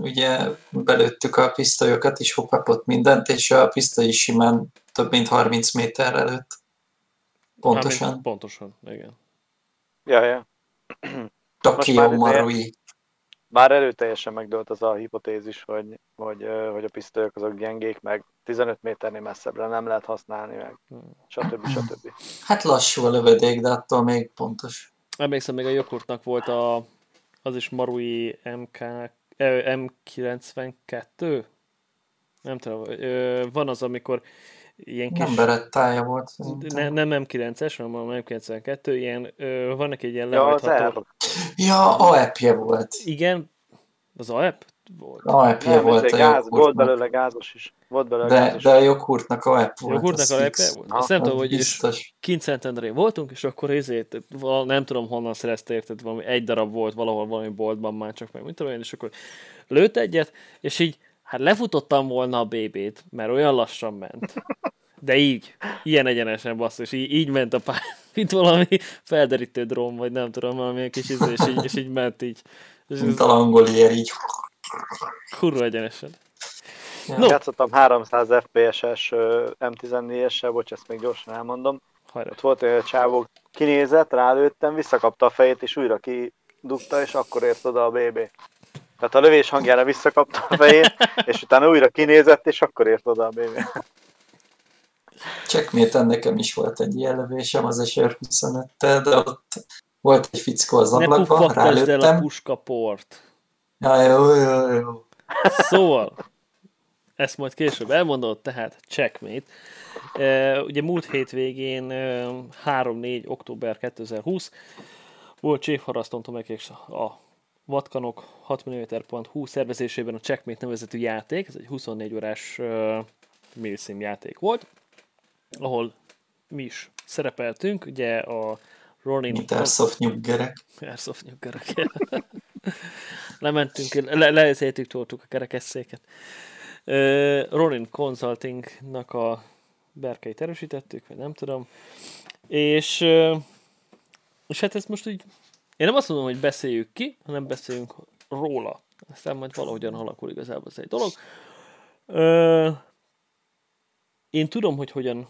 ugye belőttük a pisztolyokat is, hopapott mindent, és a pisztoly is simán több mint 30 méterre előtt. Pontosan. Mármint Pontosan, igen. Ja, ja. Tokyo már Marui. Már előteljesen megdőlt az a hipotézis, hogy, hogy, hogy a pisztolyok azok gyengék, meg 15 méternél messzebbre nem lehet használni, meg stb. stb. Hát lassú a lövedék, de attól még pontos. Emlékszem, még a joghurtnak volt a, az is Marui MK, M92? Nem tudom, ö, van az, amikor ilyen kis... Nem berettája volt. Ne, nem M9-es, hanem a M92, ilyen, ö, van neki egy ilyen Ja, lehajtható... Ja, AEP-je volt. Igen, az AEP volt. AEP-je Nem, ez volt a gáz, volt belőle gázos is. Volt belőle De, gázos de a joghurtnak AEP volt. Joghurtnak AEP volt? Azt nem tudom, hogy biztos. kint Szentendrén voltunk, és akkor ezért, nem tudom honnan szerezte, érted, valami egy darab volt valahol valami boltban már csak meg, mit tudom én, és akkor lőtt egyet, és így, hát lefutottam volna a BB-t, mert olyan lassan ment. De így, ilyen egyenesen basszus, így, így ment a pálya, mint valami felderítő drón, vagy nem tudom, valamilyen kis izé, és így, és így ment így. És Mint a langolier így. Kurva egyenesen. No. Játszottam 300 FPS-es ö, M14-essel, bocs, ezt még gyorsan elmondom. Hajrá. Ott volt egy csávó, kinézett, rálőttem, visszakapta a fejét, és újra kidugta, és akkor ért oda a BB. Tehát a lövés hangjára visszakapta a fejét, és utána újra kinézett, és akkor ért oda a BB. Checkmate nekem is volt egy ilyen lövésem az SR 25-tel, de ott volt egy fickó az Ne ablakban, puffadtasd el a rálőttem. puskaport. Ja, jó, jó, jó. Szóval, ezt majd később elmondod, tehát checkmate. E, ugye múlt hétvégén e, 3-4. október 2020 volt Csévharaszton Tomek és a Vatkanok 6mm.hu szervezésében a Checkmate nevezetű játék, ez egy 24 órás e, milsim játék volt, ahol mi is szerepeltünk, ugye a Ronin Mint Airsoft nyuggerek. Airsoft nyuggerek. Lementünk, le, toltuk a kerekesszéket. Uh, Ronin Consultingnak a berkeit erősítettük, vagy nem tudom. És, uh, és hát ezt most így, én nem azt mondom, hogy beszéljük ki, hanem beszéljünk róla. Aztán majd valahogyan alakul igazából ez egy dolog. Uh, én tudom, hogy hogyan,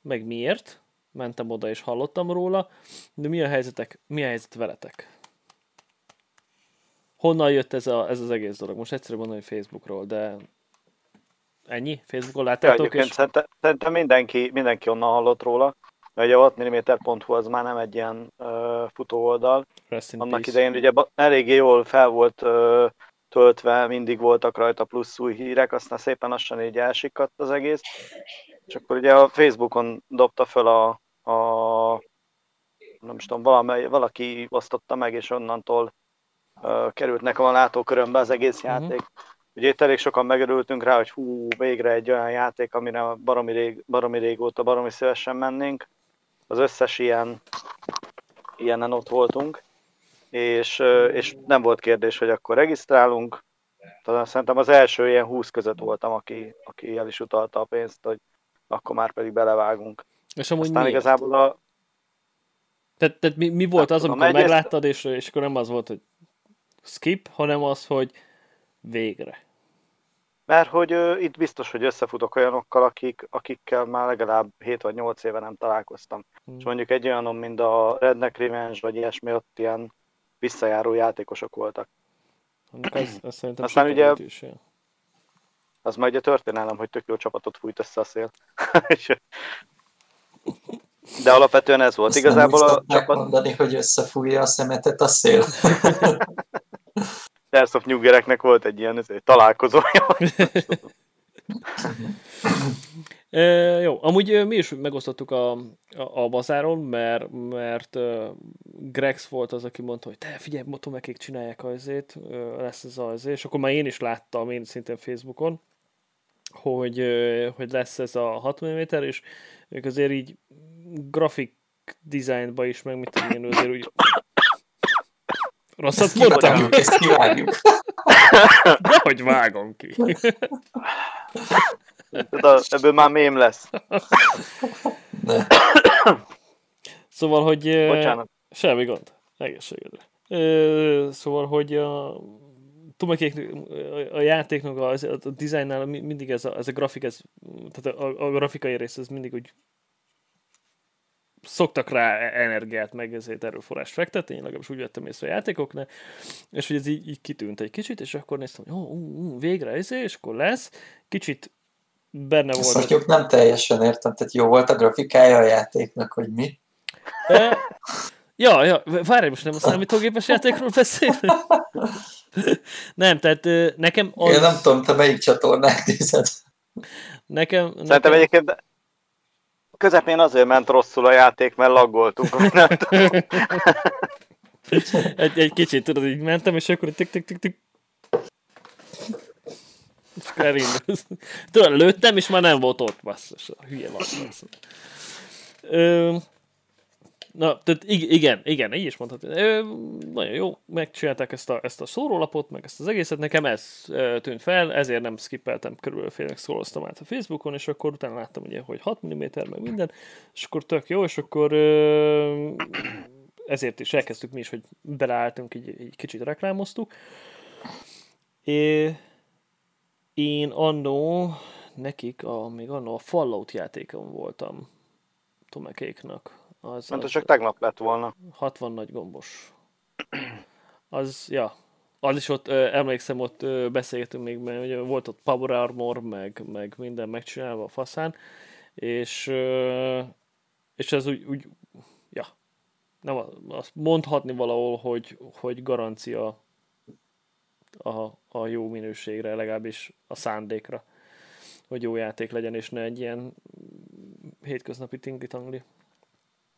meg miért, mentem oda és hallottam róla, de mi a helyzetek, mi a helyzet veletek? Honnan jött ez, a, ez az egész dolog? Most egyszerűen mondom, hogy Facebookról, de ennyi? Facebookon Ja, láttátok, egyébként és szerintem, szerintem mindenki, mindenki onnan hallott róla. Ugye a 6mm.hu az már nem egy ilyen uh, futó oldal. Rest in Annak peace. idején ugye eléggé jól fel volt ö, töltve, mindig voltak rajta plusz új hírek, aztán szépen lassan így elsikadt az egész. És akkor ugye a Facebookon dobta föl a, a nem is tudom, valamely, valaki osztotta meg, és onnantól került nekem a látókörömbe az egész Mhm. játék. Ugye itt elég sokan megörültünk rá, hogy hú, végre egy olyan játék, amire baromi, rég, baromi régóta, baromi szívesen mennénk. Az összes ilyen, ilyenen ott voltunk és, és nem volt kérdés, hogy akkor regisztrálunk. Talán szerintem az első ilyen 20 között voltam, aki, aki el is utalta a pénzt, hogy akkor már pedig belevágunk. És amúgy Aztán miért? igazából a, Tehát, tehát mi, mi volt Nem az, tudom, amikor egyrészt- megláttad, és, és akkor nem az volt, hogy skip, hanem az, hogy végre. mert hogy ö, itt biztos, hogy összefutok olyanokkal, akik, akikkel már legalább 7 vagy 8 éve nem találkoztam. Hmm. És mondjuk egy olyanom, mint a Redneck Revenge, vagy ilyesmi, ott ilyen visszajáró játékosok voltak. Ez, ez szerintem Aztán ugye- is. Az majd a történelem, hogy tök jó csapatot fújt össze a szél. De alapvetően ez volt. Azt Igazából a csapat, mondani, hogy összefújja a szemetet a szél. Airsoft nyuggereknek volt egy ilyen ezért, találkozója. E, jó, amúgy mi is megosztottuk a, a, a bazáron, mert, mert uh, Grex volt az, aki mondta, hogy te figyelj, motomekék csinálják azért, lesz ez az, és akkor már én is láttam, én szintén Facebookon, hogy, ö, hogy lesz ez a 6 mm, és ők azért így grafik designba is, meg mit tudom én, azért úgy rosszat Ezt mondtam, kivágjuk, ezt kivágjuk. de hogy vágom ki. Ebből már mém lesz. De Szóval, hogy... Bocsánat. Semmi gond. Egészségedre. Szóval, hogy a Tomakék, a játéknak a, a, a dizájnnál mindig ez a, ez a grafik, ez, tehát a, a grafikai rész, ez mindig úgy szoktak rá energiát, meg ezért erőforrást fektetni, én legalábbis úgy vettem észre a játékoknál, és hogy ez így, így kitűnt egy kicsit, és akkor néztem, hogy ó, ó, végre ezé, és akkor lesz. Kicsit benne volt. Ezt mondjuk nem teljesen értem, tehát jó volt a grafikája a játéknak, hogy mi? E, ja, ja, várj, most nem a számítógépes játékról beszélni? nem, tehát nekem az... Én nem tudom, te melyik csatornát nézed. Nekem, nekem... Szerintem egyébként közepén azért ment rosszul a játék, mert laggoltunk. egy, egy kicsit, tudod, így mentem, és akkor tik tik tik tik Tudod, lőttem, és már nem volt ott, basszus. Hülye basszus. Na, tehát igen, igen, így is mondhatni. Nagyon jó, megcsinálták ezt a, ezt a szórólapot, meg ezt az egészet, nekem ez tűnt fel, ezért nem skippeltem, körülbelül félnek szóloztam át a Facebookon, és akkor utána láttam ugye, hogy 6 mm, meg minden, és akkor tök jó, és akkor ezért is elkezdtük mi is, hogy beleálltunk, így, így kicsit reklámoztuk. É, én annó, nekik, a, még annó a Fallout játékon voltam Tomekéknak az, Mert az csak tegnap lett volna. 60 nagy gombos. Az, ja. Az is ott, emlékszem, ott beszéltünk még, mert ugye volt ott Power Armor, meg, meg minden megcsinálva a faszán, és, és ez úgy, úgy ja, nem azt mondhatni valahol, hogy, hogy garancia a, a jó minőségre, legalábbis a szándékra, hogy jó játék legyen, és ne egy ilyen hétköznapi tingli-tangli.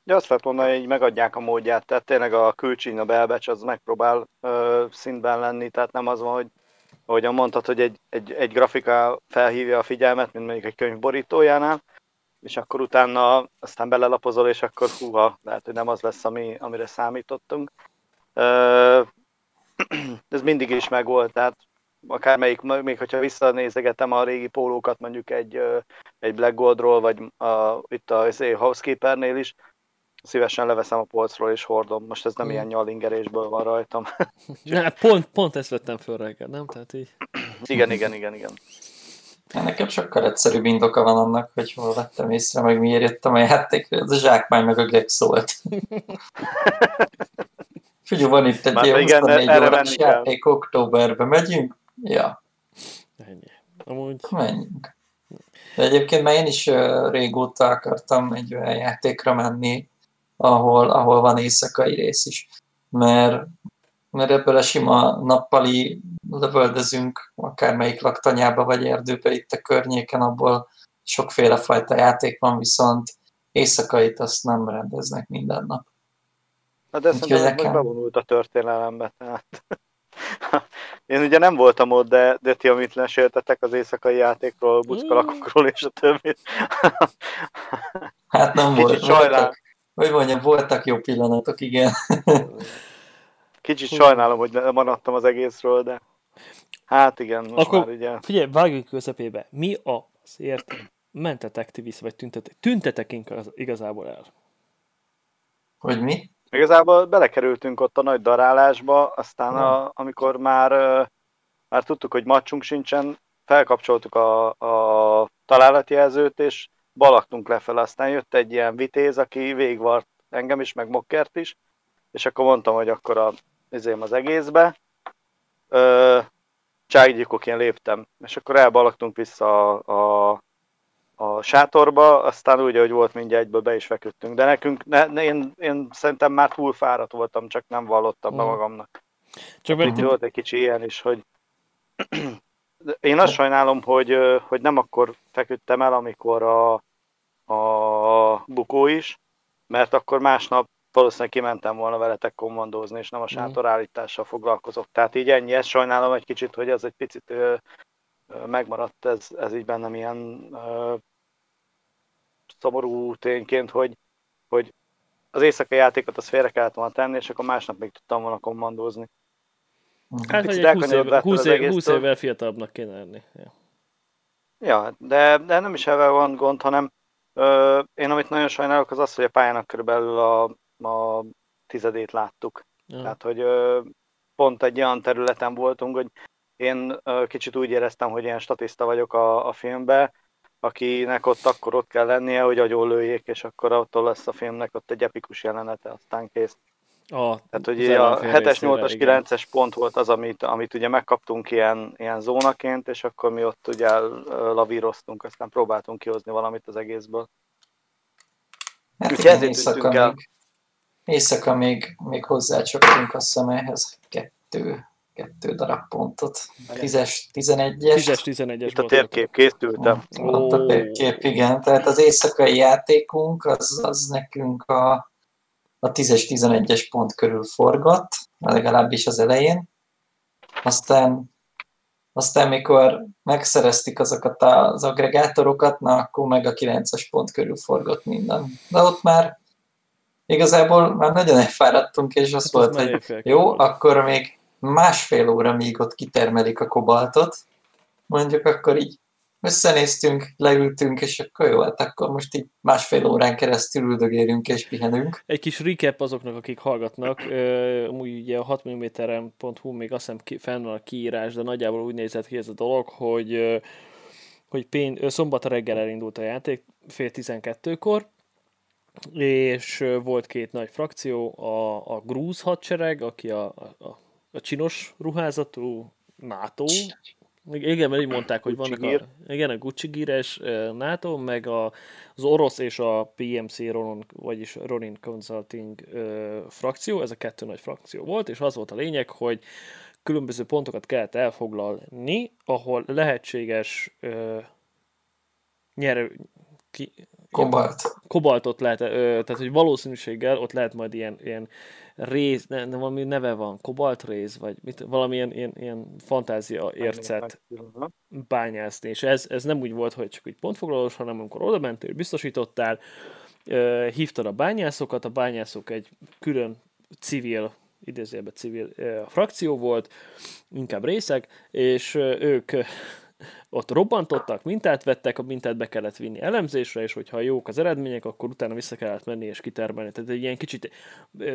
Ja, azt lehet mondani, hogy megadják a módját, tehát tényleg a külcsíny, a belbecs az megpróbál ö, szintben lenni, tehát nem az van, hogy ahogyan mondtad, hogy egy, egy, egy grafika felhívja a figyelmet, mint mondjuk egy könyv borítójánál, és akkor utána aztán belelapozol, és akkor húha, lehet, hogy nem az lesz, ami, amire számítottunk. Ö, ez mindig is megvolt, tehát akármelyik, még hogyha visszanézegetem a régi pólókat, mondjuk egy, egy Black Goldról, vagy a, itt a Housekeepernél is, szívesen leveszem a polcról és hordom. Most ez nem hmm. ilyen nyalingerésből van rajtam. ne, pont, pont ezt vettem föl reggel, nem? Tehát így... Igen, igen, igen, igen. Nekem sokkal egyszerűbb indoka van annak, hogy hol vettem észre, meg miért jöttem a játékra. Ez a zsákmány meg a Greg szólt. Figyelj, van itt egy ilyen 24 órás játék, októberbe megyünk? Ja. Ennyi. Amúgy... Menjünk. De egyébként már én is régóta akartam egy olyan játékra menni, ahol, ahol van éjszakai rész is. Mert, mert ebből a sima nappali lövöldözünk, akármelyik laktanyába vagy erdőbe itt a környéken, abból sokféle fajta játék van, viszont éjszakait azt nem rendeznek minden nap. Na de szerintem nekem... bevonult a történelembe, tehát én ugye nem voltam ott, de, de ti, amit leséltetek az éjszakai játékról, buckalakokról és a többit. hát nem Kicsit volt. Voltak, hogy mondjam, voltak jó pillanatok, igen. Kicsit sajnálom, hogy maradtam az egészről, de hát igen, most Akkor, már ugye... Figyelj, vágjunk közepébe. Mi azért mentetek ti vissza, vagy tüntetek, tüntetek igazából el? Hogy mi? Igazából belekerültünk ott a nagy darálásba, aztán a, amikor már, már tudtuk, hogy macsunk sincsen, felkapcsoltuk a, a találatjelzőt, és balaktunk lefelé, aztán jött egy ilyen vitéz, aki végvart engem is, meg Mokkert is, és akkor mondtam, hogy akkor a, izém az egészbe. Cságyikok léptem, és akkor elbalaktunk vissza a, a, a sátorba, aztán úgy, hogy volt mindjárt egyből be is feküdtünk. De nekünk, ne, ne, én, én szerintem már túl fáradt voltam, csak nem vallottam be mm. magamnak. Csak mert volt egy kicsi ilyen is, hogy én azt sajnálom, hogy, hogy nem akkor feküdtem el, amikor a, a bukó is, mert akkor másnap valószínűleg kimentem volna veletek kommandózni, és nem a sátorállítással foglalkozok. Tehát így ennyi, ezt sajnálom egy kicsit, hogy ez egy picit ö, ö, megmaradt, ez, ez így bennem ilyen ö, szomorú tényként, hogy, hogy az éjszakai játékot az félre kellett volna tenni, és akkor másnap még tudtam volna kommandózni. Hát, hogy egy 20, év, 20, év, 20 évvel fiatalabbnak kéne lenni. Ja. Ja, de, de nem is ebben van gond, hanem ö, én amit nagyon sajnálok, az az, hogy a pályának körülbelül a, a tizedét láttuk. Ja. Tehát, hogy ö, pont egy olyan területen voltunk, hogy én ö, kicsit úgy éreztem, hogy ilyen statiszta vagyok a, a filmbe, akinek ott akkor ott kell lennie, hogy agyonlőjék, és akkor attól lesz a filmnek ott egy epikus jelenete, aztán kész. A, Tehát, így a ellenfél 7-es, részére, 8-as, igen. 9-es pont volt az, amit, amit ugye megkaptunk ilyen, ilyen zónaként, és akkor mi ott ugye lavíroztunk, aztán próbáltunk kihozni valamit az egészből. Hát Úgyhogy ezért éjszaka el. még, éjszaka még, még hozzácsaptunk azt hiszem ehhez kettő, kettő darab pontot. 10-es, 11-es. 10-es, 11-es Itt a térkép készültem. Ott a térkép, igen. Tehát az éjszakai játékunk, az, az nekünk a, a 10-es, 11-es pont körül forgott, legalábbis az elején. Aztán, aztán mikor megszereztük azokat az agregátorokat, na akkor meg a 9-es pont körül forgott minden. De ott már igazából már nagyon elfáradtunk, és azt Hát az volt, már hogy jó, akkor még másfél óra, míg ott kitermelik a kobaltot. Mondjuk akkor így összenéztünk, leültünk, és akkor jó, hát akkor most így másfél órán keresztül üldögélünk és pihenünk. Egy kis recap azoknak, akik hallgatnak. Amúgy ugye a 6mm.hu még azt hiszem fenn van a kiírás, de nagyjából úgy nézett ki ez a dolog, hogy, hogy pén, ö, szombat reggel elindult a játék, fél 12-kor, és volt két nagy frakció, a, a grúz hadsereg, aki a, a, a, a csinos ruházatú NATO, igen, mert így mondták, hogy vannak a, Gucci igen, a Gucci gíres NATO, meg a, az orosz és a PMC Ronin, vagyis Ronin Consulting ö, frakció, ez a kettő nagy frakció volt, és az volt a lényeg, hogy különböző pontokat kellett elfoglalni, ahol lehetséges ö, nyer, ki, Kobalt. kobaltot lehet, ö, tehát hogy valószínűséggel ott lehet majd ilyen, ilyen réz, ne, ne, valami neve van, kobalt réz, vagy mit, valamilyen ilyen, ilyen fantázia ércet bányászni, és ez, ez nem úgy volt, hogy csak egy pontfoglalós, hanem amikor oda mentél, biztosítottál, hívtad a bányászokat, a bányászok egy külön civil, idézőjelben civil ö, frakció volt, inkább részeg, és ö, ők ott robbantottak, mintát vettek, a mintát be kellett vinni elemzésre, és hogyha jók az eredmények, akkor utána vissza kellett menni és kitermelni. Tehát egy ilyen kicsit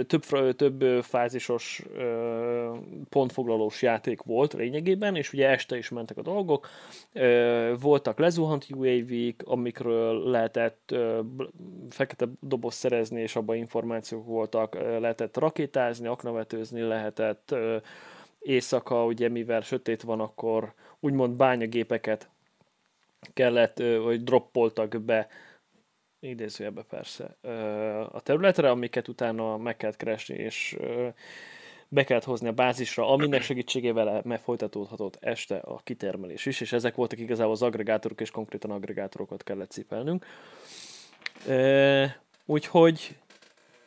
több, több fázisos pontfoglalós játék volt lényegében, és ugye este is mentek a dolgok. Voltak lezuhant UAV-k, amikről lehetett fekete doboz szerezni, és abban információk voltak, lehetett rakétázni, aknavetőzni, lehetett éjszaka, ugye mivel sötét van, akkor úgymond bányagépeket kellett, vagy droppoltak be, idézőjelbe persze, a területre, amiket utána meg kellett keresni, és be kellett hozni a bázisra, aminek segítségével meg folytatódhatott este a kitermelés is, és ezek voltak igazából az agregátorok, és konkrétan agregátorokat kellett cipelnünk. Úgyhogy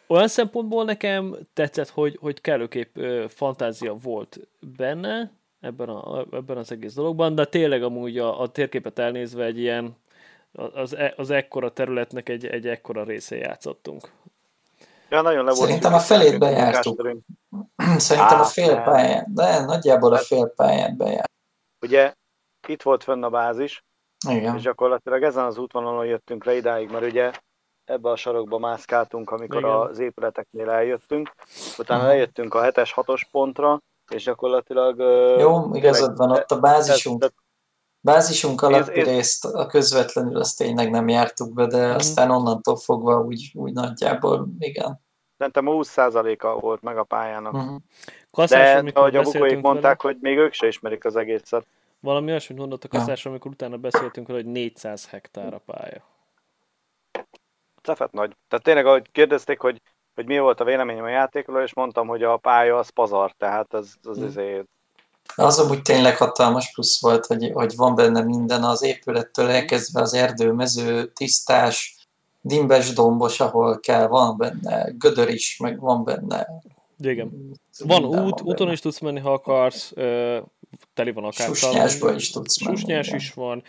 olyan szempontból nekem tetszett, hogy, hogy kellőképp fantázia volt benne ebben, a, ebben az egész dologban, de tényleg amúgy a, a térképet elnézve egy ilyen az, e- az ekkora területnek egy, egy ekkora része játszottunk. Ja, nagyon le Szerintem a felét bejártuk. Szerintem a Á, fél nem. pályán, de nagyjából a fél pályán bejárt. Ugye itt volt fönn a bázis, Igen. és gyakorlatilag ezen az útvonalon jöttünk le idáig, mert ugye ebbe a sarokba mászkáltunk, amikor Igen. az épületeknél eljöttünk. Utána eljöttünk a 7-es, 6-os pontra, és gyakorlatilag... Jó, igazad van, ott a bázisunk, bázisunk alatti ez- részt a közvetlenül azt tényleg nem jártuk be, de Mhm. aztán onnantól fogva úgy, úgy nagyjából, igen. Szerintem a 20%-a volt meg a pályának. Kasszásról, De ahogy a bukóik vele, mondták, hogy még ők se ismerik az egészet. valami olyasmit mondott a Ja. kasszásról, amikor utána beszéltünk vele, hogy 400 hektár a pálya. Cefet nagy. Tehát tényleg, ahogy kérdezték, hogy, hogy mi volt a véleményem a játékról, és mondtam, hogy a pálya az pazar, tehát az, az Mhm. izé, Az amúgy tényleg hatalmas plusz volt, hogy, hogy van benne minden az épülettől elkezdve az erdő, mező, tisztás, dimbes dombos, ahol kell, van benne gödör is, meg van benne. Igen. Van út, úton benne. is tudsz menni, ha akarsz, teli van akár Susnyásba szalon- is tudsz menni, Susnyás is van,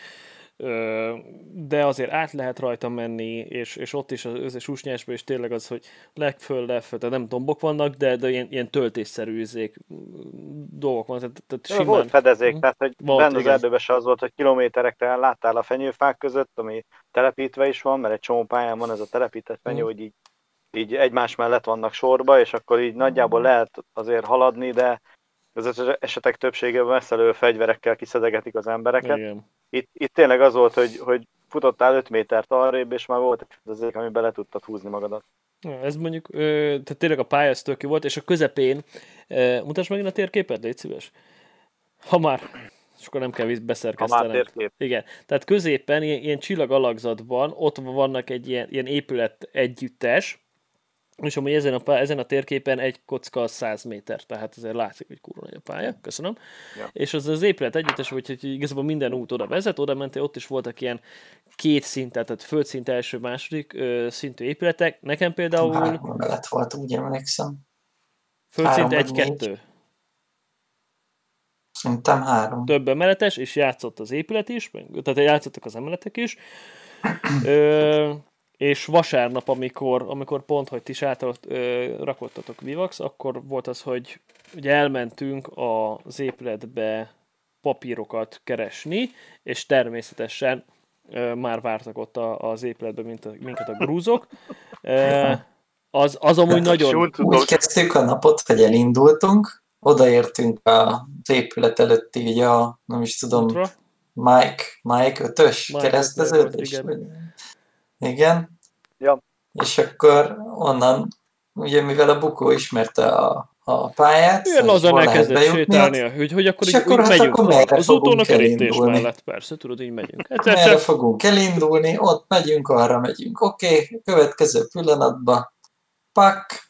de azért át lehet rajta menni, és, és ott is az összes susnyásban is tényleg az, hogy legföl, leföl, tehát nem dombok vannak, de, de ilyen, ilyen töltésszerű izék, mm, dolgok van, tehát, tehát simán. Volt fedezék, Mhm. tehát hogy Volt, bent az erdőben se az volt, hogy kilométerekre láttál a fenyőfák között, ami telepítve is van, mert egy csomó pályán van ez a telepített fenyő, Mhm. hogy így, így egymás mellett vannak sorba, és akkor így nagyjából lehet azért haladni, de az esetek többségében messzelő fegyverekkel kiszedegetik az embereket. Igen. Itt, itt tényleg az volt, hogy, hogy futottál 5 métert arrébb, és már volt egy fedezék, ami bele tudtad húzni magadat. Ez mondjuk, tehát tényleg a pálya tök jó volt, és a közepén, mutasd meg a térképet, légy szíves. Ha már, és akkor nem kell Ha már beszerkesztenem. térkép. Igen, tehát középen, ilyen, ilyen csillag alakzatban, ott vannak egy ilyen, ilyen épület együttes, és amúgy ezen a, pá- ezen a térképen egy kocka az 100 méter, tehát azért látszik, hogy kurva nagy a pálya, köszönöm. Ja. És az az épület együttes, hogy, igazából minden út oda vezet, oda mentél, ott is voltak ilyen két szintet, tehát földszint, első, második ö, szintű épületek. Nekem például Három emelet volt, úgy emlékszem. földszint egy-kettő. Szerintem három. több emeletes, és játszott az épület is, tehát játszottak az emeletek is. Ö, és vasárnap, amikor, amikor pont, hogy ti is rakottatok Vivax, akkor volt az, hogy ugye elmentünk az épületbe papírokat keresni, és természetesen ö, már vártak ott a, az épületben mint a, minket a grúzok. Ö, az, az amúgy nagyon... Úgy kezdtük a napot, hogy elindultunk, odaértünk az épület előtti, ugye a, nem is tudom. Mike, Mike ötös Mike kereszteződés. Igen. Ja. És akkor onnan, ugye mivel a bukó ismerte a, a pályát, Ilyen és lazán hol lehet elkezdett bejutni, sétálni, hogy, hogy akkor És így, akkor úgy hát megyünk akkor merre Az úton a fogunk kerítés elindulni? mellett, persze, tudod, így megyünk. Egyszer merre csak fogunk elindulni, ott megyünk, arra megyünk. Oké, okay, következő pillanatban, pak,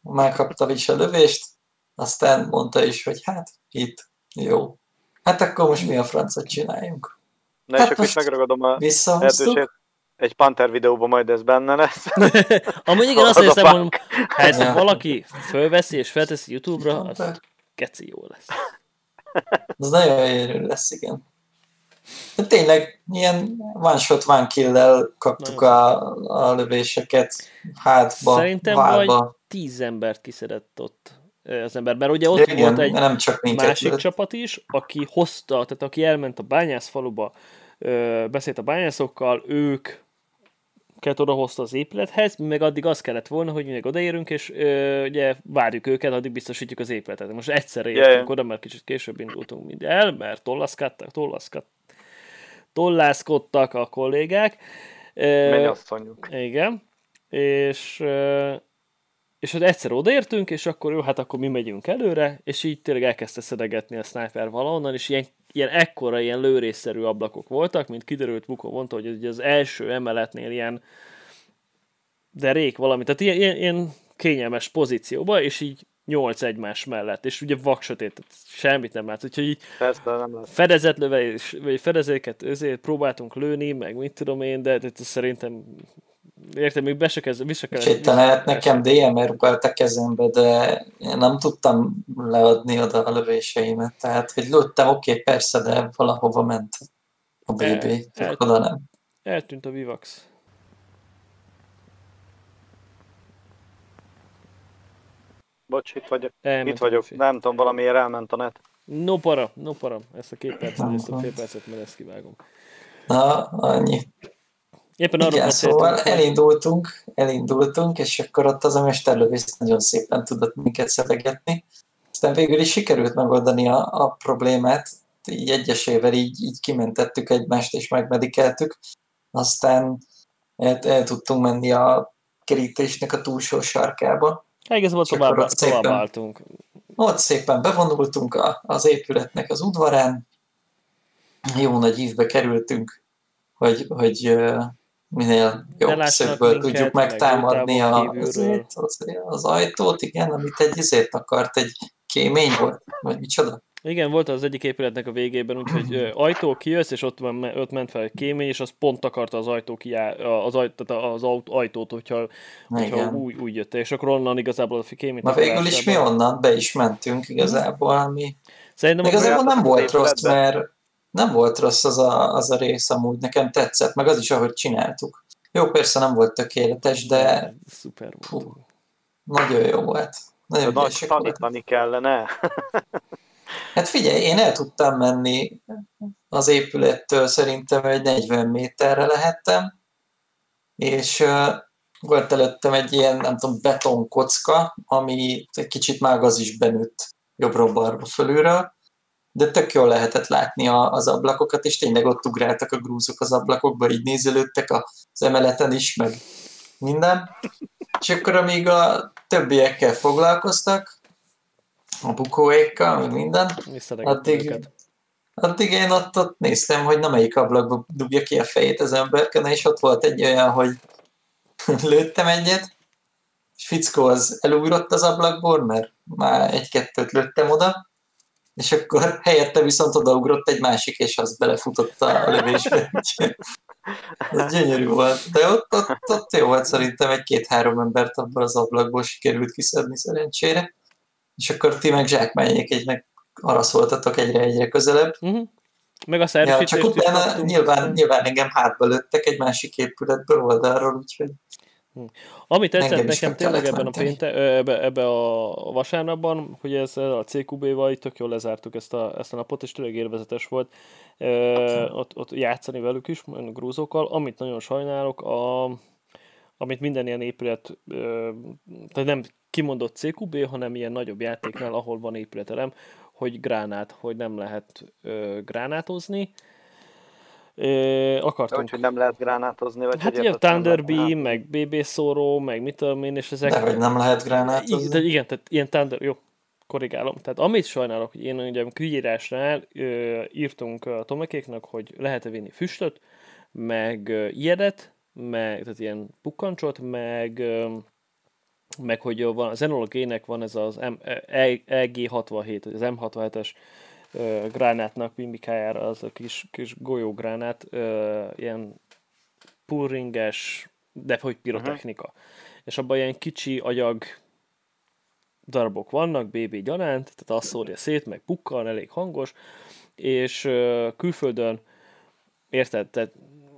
megkapta is a lövést, aztán mondta is, hogy hát itt, jó. Hát akkor most mi a francot csináljunk? Na és Hát akkor is megragadom a lehetőséget. Egy Panther videóban majd ez benne lesz. Amúgy igen, Az azt hiszem, hogy ha ezt Ja. valaki fölveszi és felteszi YouTube-ra, az keci jó lesz. az nagyon érő lesz, igen. De tényleg ilyen one shot, one kill-lel kaptuk a, a lövéseket hátba, Szerintem válba. Tíz embert kiszedett ott az ember, mert ugye ott Igen, volt egy nem csak minket. másik lőtt. csapat is, aki hozta, tehát aki elment a bányászfaluba, beszélt a bányászokkal, ők kellett odahozta az épülethez, mi meg addig az kellett volna, hogy mi meg odaérünk, és ö, ugye várjuk őket, addig biztosítjuk az épületet. Most egyszerre értünk ja. oda, mert kicsit később indultunk mind el, mert tollaszkadtak, tollaszkad, tollászkodtak a kollégák. Mennyasszonyuk. igen. És, ö, és hogy egyszer odaértünk, és akkor jó, hát akkor mi megyünk előre, és így tényleg elkezdte szedegetni a sniper valahonnan, és ilyen, ilyen ekkora, ilyen lőrészszerű ablakok voltak, mint kiderült, Bukó mondta, hogy ugye az első emeletnél ilyen derék valami, tehát ilyen, ilyen, ilyen kényelmes pozícióba, és így nyolc egymás mellett, és ugye vaksötét, semmit nem látsz, úgyhogy így Persze, nem lesz. fedezetlövés, vagy fedezéket ezért próbáltunk lőni, meg mit tudom én, de, de szerintem értem, még be se kezd, vissza kellett. lehet nekem DMR rúgált a kezembe, de én nem tudtam leadni oda a lövéseimet. Tehát, hogy lőttem, oké, okay, persze, de valahova ment a BB, El- el, el- oda nem. Eltűnt a Vivax. Bocs, itt vagyok. Elment Itt vagyok. Nem tudom, valamiért elment a net. No para, no para. Ezt a két percet, ezt a fél percet, mert ezt kivágom. Na, annyi. Éppen arról Igen, beszéltünk, szóval elindultunk, elindultunk, és akkor ott az a mesterlövész nagyon szépen tudott minket szedegetni. Aztán végül is sikerült megoldani a, a problémát, így egyesével így, így kimentettük egymást és megmedikeltük. Aztán el, el tudtunk menni a kerítésnek a túlsó sarkába. Hát igazából tovább, ott szépen- tovább álltunk. Ott szépen bevonultunk a, az épületnek az udvarán, jó nagy ívbe kerültünk, hogy, hogy minél jobb szögből tudjuk meg megtámadni a, kívülről. azért, az, ajtót, igen, amit egy izért akart, egy kémény volt, vagy micsoda. Igen, volt az egyik épületnek a végében, úgyhogy ö, ajtó kijössz, és ott, van, ott ment fel egy kémény, és az pont akarta az ajtó kijá, az, aj, tehát az ajtót, hogyha, hogyha Igen. úgy, úgy jött, és akkor onnan igazából a kéményt Na végül is mi onnan be is mentünk igazából, ami Szerintem igazából nem volt rossz, mert nem volt rossz az a, az a rész, amúgy nekem tetszett, meg az is, ahogy csináltuk. Jó, persze nem volt tökéletes, de Szuper volt. nagyon jó volt. Nagyon nagy tanítani kellene. Hát figyelj, én el tudtam menni az épülettől szerintem egy 40 méterre lehettem, és uh, volt előttem egy ilyen, nem tudom, betonkocka, ami egy kicsit már az is benőtt. jobbról-balra fölülről, de tök jól lehetett látni a, az ablakokat, és tényleg ott ugráltak a grúzok az ablakokba, így nézelődtek az emeleten is, meg minden. És akkor amíg a többiekkel foglalkoztak, a bukóékkal, meg minden, addig, addig én ott, ott néztem, hogy na melyik ablakba dugja ki a fejét az emberken, és ott volt egy olyan, hogy lőttem egyet, és Fickó az elugrott az ablakból, mert már egy-kettőt lőttem oda, és akkor helyette viszont odaugrott egy másik, és az belefutott a lövésbe. Ez gyönyörű volt. De ott, ott, ott jó volt szerintem egy-két-három embert abban az ablakból sikerült kiszedni szerencsére. És akkor ti meg zsákmányék egynek araszoltatok egyre-egyre közelebb. Uh-huh. Meg a szerűsítést ja, Csak utána nyilván, nyilván engem hátba lőttek egy másik épületből oldalról, úgyhogy. Ami tetszett nekem tényleg ebben a, pénte, ebbe, ebbe a vasárnapban, hogy ez a CQB-val tök jól lezártuk ezt a, ezt a napot, és tényleg élvezetes volt e, ott, ott játszani velük is, a grúzókkal. Amit nagyon sajnálok, a, amit minden ilyen épület, e, tehát nem kimondott CQB, hanem ilyen nagyobb játéknál, ahol van épületelem, hogy gránát, hogy nem lehet e, gránátozni, Akartunk. Úgy, hogy nem lehet gránátozni, vagy Hát ugye Thunder Beam, meg BB Szóró, meg mit tudom én, és ezek... De hogy nem lehet gránátozni. Igen, tehát, igen, tehát ilyen Thunder, jó, korrigálom. Tehát amit sajnálok, hogy én ugye kiírásnál ö, írtunk a Tomekéknak, hogy lehet-e vinni füstöt, meg ö, ilyedet, meg, tehát ilyen pukkancsot, meg ö, meg hogy van, az Enola G-nek van ez az EG67, az M67-es gránátnak mimikájára az a kis, kis golyógránát, ilyen pulringes, de hogy pirotechnika. Uh-huh. És abban ilyen kicsi agyag darabok vannak, BB gyanánt, tehát azt szórja szét, meg pukkan, elég hangos, és külföldön, érted, tehát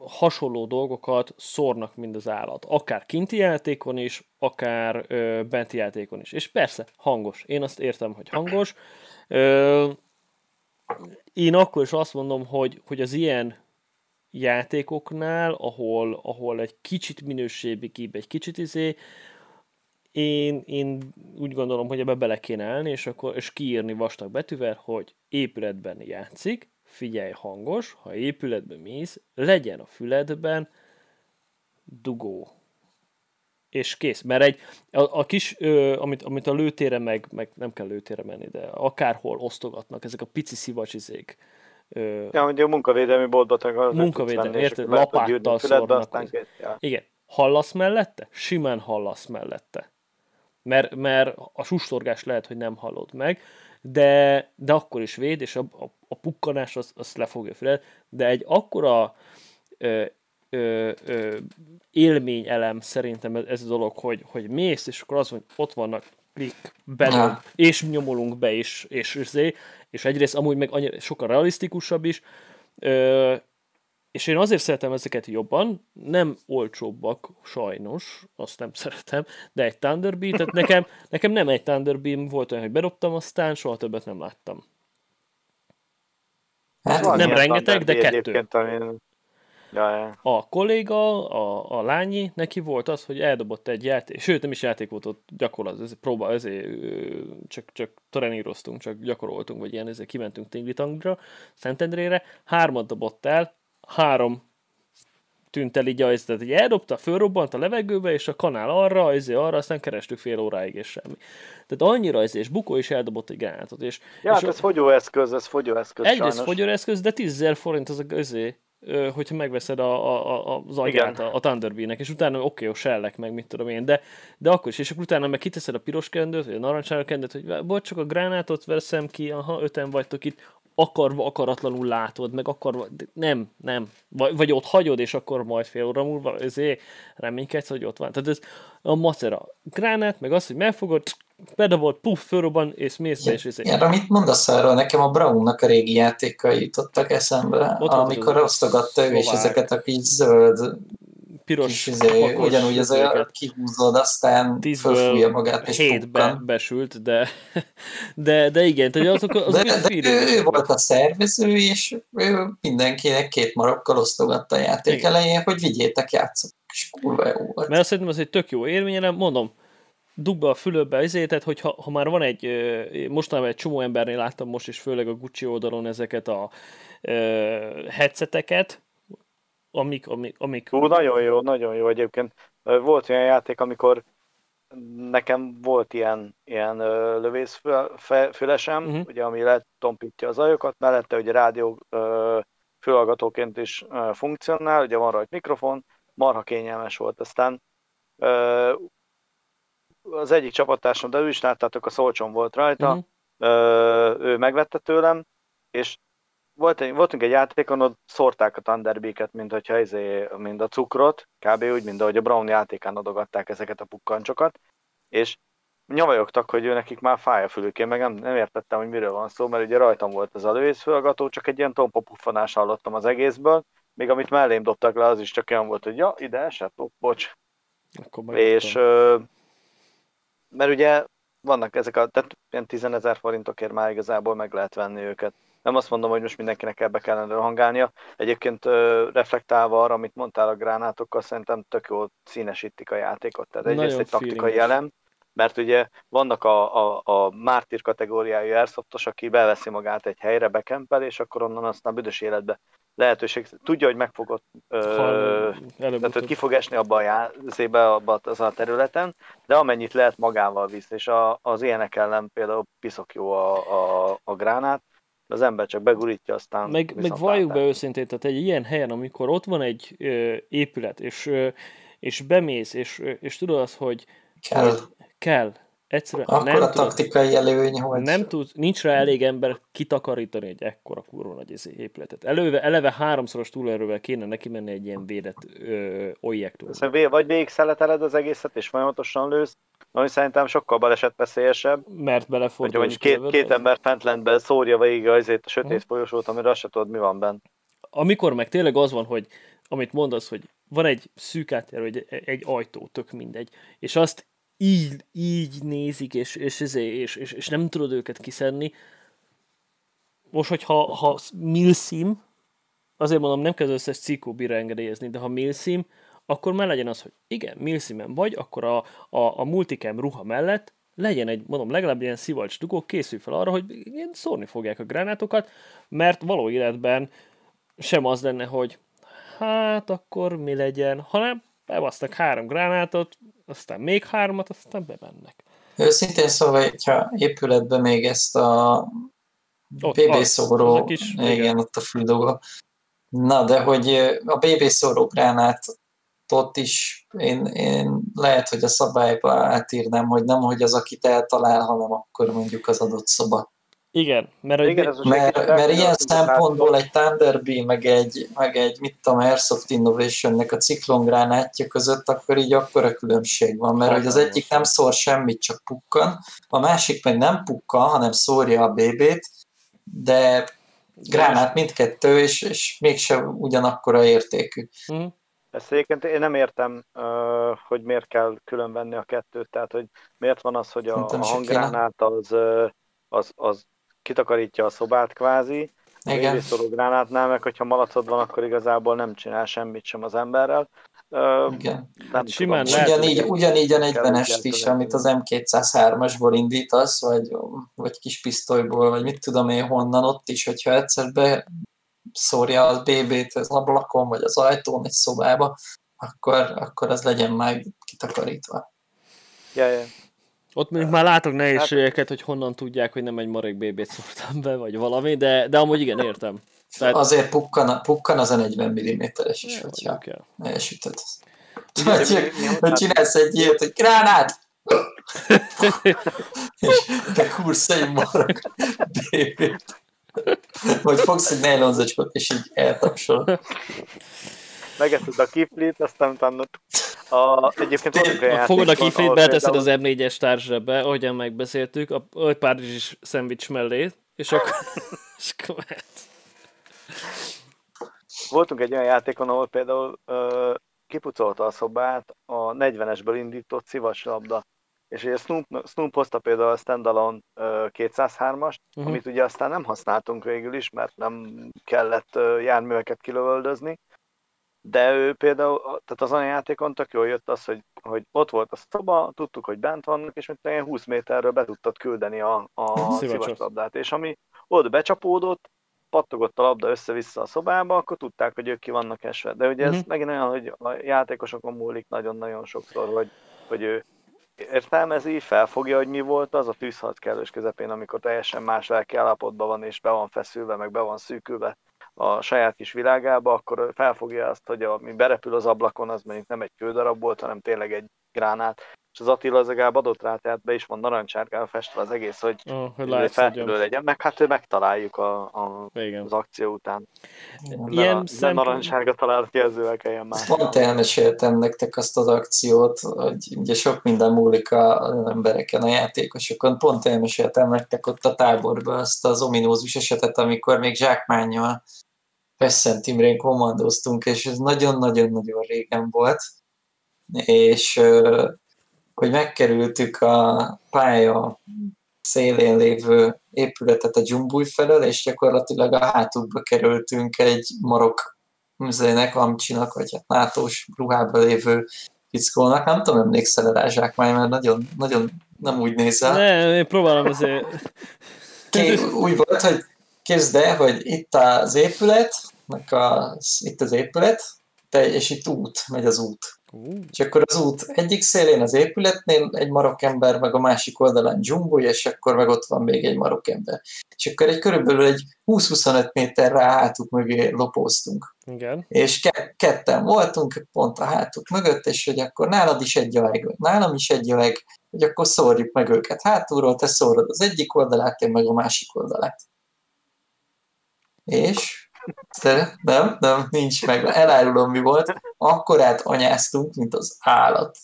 hasonló dolgokat szórnak mind az állat. Akár kinti játékon is, akár ö, benti játékon is. És persze, hangos. Én azt értem, hogy hangos. Ö, én akkor is azt mondom, hogy, hogy az ilyen játékoknál, ahol, ahol egy kicsit minőségi egy kicsit izé, én, én úgy gondolom, hogy ebbe bele kéne állni, és, akkor, és kiírni vastag betűvel, hogy épületben játszik, figyelj hangos, ha épületben mész, legyen a füledben dugó és kész. Mert egy, a, a kis, ö, amit, amit a lőtére meg, meg nem kell lőtére menni, de akárhol osztogatnak, ezek a pici szivacsizék. Ö, ja, hogy a munkavédelmi boltba Munkavédelmi, érted? Lapáttal szórnak. Ja. Igen. Hallasz mellette? Simán hallasz mellette. Mert, mert a sustorgás lehet, hogy nem hallod meg, de, de akkor is véd, és a, a, a pukkanás az, az lefogja füled, de egy akkora ö, ö, ö, élményelem szerintem ez a dolog, hogy, hogy mész, és akkor az, hogy ott vannak klik belül, és nyomolunk be, és, és, és, és egyrészt amúgy meg annyira, sokkal realisztikusabb is, ö, és én azért szeretem ezeket jobban, nem olcsóbbak, sajnos, azt nem szeretem, de egy Thunderbeam, tehát nekem, nekem nem egy Thunderbeam volt olyan, hogy bedobtam, aztán soha többet nem láttam. Hát, nem rengeteg, de kettő. Amin Ja, ja. A kolléga, a, a lányi, neki volt az, hogy eldobott egy játék, sőt nem is játék volt ott gyakorlat, ez, próba, ezért csak, csak treníroztunk, csak gyakoroltunk, vagy ilyen, ezért kimentünk Tinglitangra, Szentendrére, hármat dobott el, három tűnt el így az, tehát így eldobta, fölrobbant a levegőbe, és a kanál arra, ezért arra, aztán kerestük fél óráig, és semmi. Tehát annyira ez, és Bukó is eldobott egy gránátot. És, ja, és hát ez fogyóeszköz, ez fogyóeszköz Egy, ez fogyóeszköz, de 10 forint az a, azért hogyha megveszed a, a, a, az agyát a, a Thunderbee-nek, és utána oké, okay, sellek meg, mit tudom én, de, de akkor is, és akkor utána meg kiteszed a piros kendőt, vagy a narancsárga kendőt, hogy bocs, csak a gránátot veszem ki, aha, öten vagytok itt, akarva, akaratlanul látod, meg akarva, nem, nem. Vagy, vagy ott hagyod, és akkor majd fél óra múlva ezért reménykedsz, hogy ott van. Tehát ez a macera. Gránát, meg az, hogy megfogod, bedobolt, puff, fölrobban, és mész be, és ez Igen, amit mondasz arról, nekem a Brownnak a régi játékai jutottak eszembe, Ott amikor osztogatta ő, és ezeket a kis zöld piros izé, ugyanúgy az olyan kihúzod, aztán fölfújja magát és hétbe besült, de, de, de igen, tehát azok, azok de, de ő, ő volt a szervező, és ő mindenkinek két marokkal osztogatta a játék igen. elején, hogy vigyétek, játszok, és kurva jó volt. Mert azt szerintem az egy tök jó élmény, mondom, dug be a fülöbbe azért, tehát hogyha ha már van egy, mostanában egy csomó embernél láttam most is, főleg a Gucci oldalon ezeket a headseteket, amik, amik, amik... Hú, nagyon jó, nagyon jó egyébként. Volt olyan játék, amikor nekem volt ilyen, ilyen lövészfülesem, uh-huh. ugye, ami letompítja az ajokat, mellette ugye rádió fülhallgatóként is funkcionál, ugye van rajta mikrofon, marha kényelmes volt. Aztán az egyik csapattársam, de ő is láttátok, a Szolcson volt rajta, uh-huh. ő megvette tőlem, és volt egy, voltunk egy játékon, ott szórták a Thunderbeak-et, mint hogyha izé, mind a cukrot, kb. úgy, mint ahogy a Brown játékán adogatták ezeket a pukkancsokat, és nyavajogtak, hogy ő nekik már fáj a fülük. Én meg nem, nem értettem, hogy miről van szó, mert ugye rajtam volt az a lővészfülgató, csak egy ilyen tompa puffanás hallottam az egészből, még amit mellém dobtak le, az is csak olyan volt, hogy ja, ide esett, oh, bocs. Akkor és mert ugye vannak ezek a, tehát ilyen 10 ezer forintokért már igazából meg lehet venni őket. Nem azt mondom, hogy most mindenkinek ebbe kellene hangálnia. Egyébként reflektálva arra, amit mondtál a gránátokkal, szerintem tök jól színesítik a játékot. Tehát egyrészt egy taktikai elem, mert ugye vannak a, a, a mártír kategóriájú airsoftos, aki beveszi magát egy helyre, bekempel, és akkor onnan aztán büdös életbe lehetőség, tudja, hogy meg fogod, ö, tehát hogy ki fog esni abba a jázébe, abba az a területen, de amennyit lehet magával visz, és a, az ilyenek ellen például piszok jó a, a, a gránát, az ember csak begurítja, aztán Meg, meg valljuk be őszintén, tehát egy ilyen helyen, amikor ott van egy ö, épület, és, ö, és bemész, és, ö, és tudod azt, hogy kell, hogy kell Egyszerűen Akkor nem a taktikai tud, előny, hogy... Nem tud, nincs rá elég ember kitakarítani egy ekkora kurva nagy izé épületet. Eleve, eleve háromszoros túlerővel kéne neki menni egy ilyen védett objektum. Vagy végig szeleteled az egészet, és folyamatosan lősz, ami szerintem sokkal baleset veszélyesebb. Mert belefordul. Hogy két, két ember fentlentben szórja végig azért a sötét uh-huh. folyosót, amire azt se tudod, mi van benne. Amikor meg tényleg az van, hogy amit mondasz, hogy van egy szűk átjáró, egy, egy ajtó, tök mindegy, és azt így, így nézik, és, és, és, és, és, és nem tudod őket kiszedni. Most, hogyha ha milsim, azért mondom, nem kell az összes cikóbira engedélyezni, de ha milsim, akkor már legyen az, hogy igen, milsimen vagy, akkor a, a, a multicam ruha mellett legyen egy, mondom, legalább ilyen szivacs dugó, készülj fel arra, hogy igen, szórni fogják a gránátokat, mert való életben sem az lenne, hogy hát akkor mi legyen, hanem bebasztak három gránátot, aztán még hármat, aztán bemennek. Őszintén szóval, hogyha épületbe még ezt a BB szóró, is, igen, igen, ott a füldóga. Na, de hogy a BB szóró gránát ott is én, én lehet, hogy a szabályba átírnám, hogy nem, hogy az, akit eltalál, hanem akkor mondjuk az adott szoba. Igen, mert, Igen, ez mert, mert ilyen szempontból egy Thunderbee, meg egy, meg egy mit tudom, Airsoft Innovation-nek a ciklongránátja között, akkor így akkora különbség van, mert hogy az egyik nem szór semmit, csak pukkan, a másik meg nem pukkan, hanem szórja a BB-t, de gránát mindkettő, és, és mégsem ugyanakkora értékű. Mm. Ezt egyébként én nem értem, hogy miért kell külön venni a kettőt, tehát hogy miért van az, hogy a, a hanggránát az, az, az kitakarítja a szobát kvázi, igen. A gránátnál, meg hogyha malacod van, akkor igazából nem csinál semmit sem az emberrel. Igen. Nem Simán tudom, ugyanígy, ugyanígy a 40-est is, amit az M203-asból indítasz, vagy, vagy kis pisztolyból, vagy mit tudom én honnan, ott is, hogyha egyszer be szórja az BB-t az ablakon, vagy az ajtón egy szobába, akkor, akkor az legyen már kitakarítva. Ja, ja. Ott még már látok nehézségeket, hát... hogy honnan tudják, hogy nem egy marék BB-t szórtam be, vagy valami, de, de amúgy igen, értem. Tehát... Azért pukkan, pukkan az a 40 mm-es is, hogyha elsütöd. Vagy, hogy csinálsz egy ilyet, hogy gránát! és bekúrsz egy marok BB-t. Vagy fogsz egy nejlonzacskot, és így eltapsol. Megeszed a kiflit, aztán utána a, egyébként a fogod a kiflit, beteszed az M4-es társrebbe, ahogyan megbeszéltük, a, a párizsi szendvics mellé, és akkor, és akkor Voltunk egy olyan játékon, ahol például uh, kipucolta a szobát a 40-esből indított labda. És ugye Snoop, Snoop hozta például a standalone uh, 203-ast, uh-huh. amit ugye aztán nem használtunk végül is, mert nem kellett járműveket kilövöldözni, de ő például, tehát azon a játékon tök jól jött az, hogy, hogy ott volt a szoba, tudtuk, hogy bent vannak, és mint ilyen 20 méterről be tudtad küldeni a, a szivaslabdát, és ami ott becsapódott, pattogott a labda össze-vissza a szobába, akkor tudták, hogy ők ki vannak esve. De ugye ez uh-huh. megint olyan, hogy a játékosokon múlik nagyon-nagyon sokszor, hogy, hogy ő értelmezi, felfogja, hogy mi volt az a tűzharc kellős közepén, amikor teljesen más lelki állapotban van, és be van feszülve, meg be van szűkülve a saját kis világába, akkor felfogja azt, hogy ami berepül az ablakon, az mondjuk nem egy kődarab volt, hanem tényleg egy gránát, és az Attila az legalább adott rá, tehát be is van narancsárgára festve az egész, hogy, oh, hogy feltűnő legyen, meg hát megtaláljuk a, a, az akció után. Ilyen ne, szempont... ne narancsárga találat jelzővel kelljen már. Pont elmeséltem nektek azt az akciót, hogy ugye sok minden múlik az embereken, a játékosokon. Pont elmeséltem nektek ott a táborban azt az ominózus esetet, amikor még zsákmányjal Feszent Imrén kommandoztunk, és ez nagyon-nagyon-nagyon régen volt, és hogy megkerültük a pálya szélén lévő épületet a Dzsumbúj felől, és gyakorlatilag a hátukba kerültünk egy marok műzének, amcsinak, vagy hát nátós ruhában lévő fickónak. Nem tudom, emlékszel rá zsákmány, mert nagyon, nagyon nem úgy nézel. Ne, én próbálom azért. Ké, úgy volt, hogy képzeld el, hogy itt az épület, a, itt az épület, te, és itt út, megy az út. Uh. És akkor az út egyik szélén az épületnél egy marokember, meg a másik oldalán Jumbo, és akkor meg ott van még egy marokember. És akkor egy körülbelül egy 20-25 méterre a hátuk mögé lopóztunk. Igen. És ke- ketten voltunk pont a hátuk mögött, és hogy akkor nálad is egy jöleg, nálam is egy jöleg, hogy akkor szórjuk meg őket hátulról, te szórod az egyik oldalát, én meg a másik oldalát. És nem, nem, nincs meg. Elárulom, mi volt. Akkorát anyáztunk, mint az állat.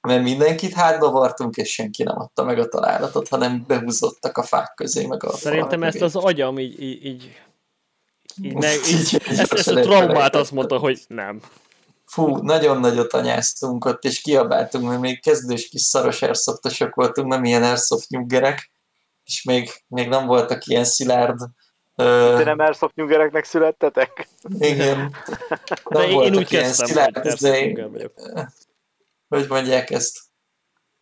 Mert mindenkit hátba vartunk, és senki nem adta meg a találatot, hanem behúzottak a fák közé. Meg a Szerintem ezt az agyam így, így, így, így, ne, így, így ezt, ezt a traumát azt mondta, hogy nem. Fú, nagyon nagyot anyáztunk ott, és kiabáltunk, mert még kezdős kis szaros airsoftosok voltunk, nem ilyen airsoft nyuggerek, és még, még nem voltak ilyen szilárd Uh, nem Airsoft nyugereknek születtetek? Igen. De én, én úgy kezdtem, hogy izé, Hogy mondják ezt?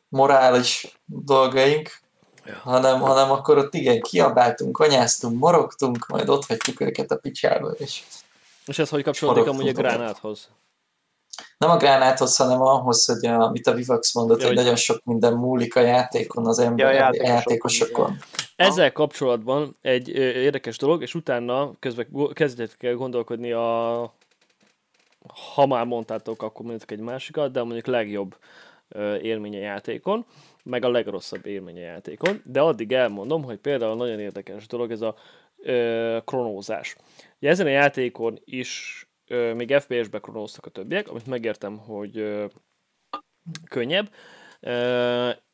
Morális dolgaink, ja. hanem, hanem akkor ott igen, kiabáltunk, anyáztunk, morogtunk, majd ott hagytuk őket a picsába, és és ez hogy kapcsolódik amúgy a gránáthoz? Nem a gránáthoz, hanem ahhoz, hogy a, amit a Vivax mondott, ja, hogy, nagyon sok minden múlik a játékon, az ember, ja, a játékosokon. Ezzel kapcsolatban egy érdekes dolog, és utána közben kezdett kell gondolkodni a ha már mondtátok, akkor mondjuk egy másikat, de mondjuk legjobb élmény a játékon, meg a legrosszabb élmény a játékon, de addig elmondom, hogy például nagyon érdekes dolog ez a ö, kronózás. Ugye ezen a játékon is még FPS-be kronóztak a többiek, amit megértem, hogy könnyebb,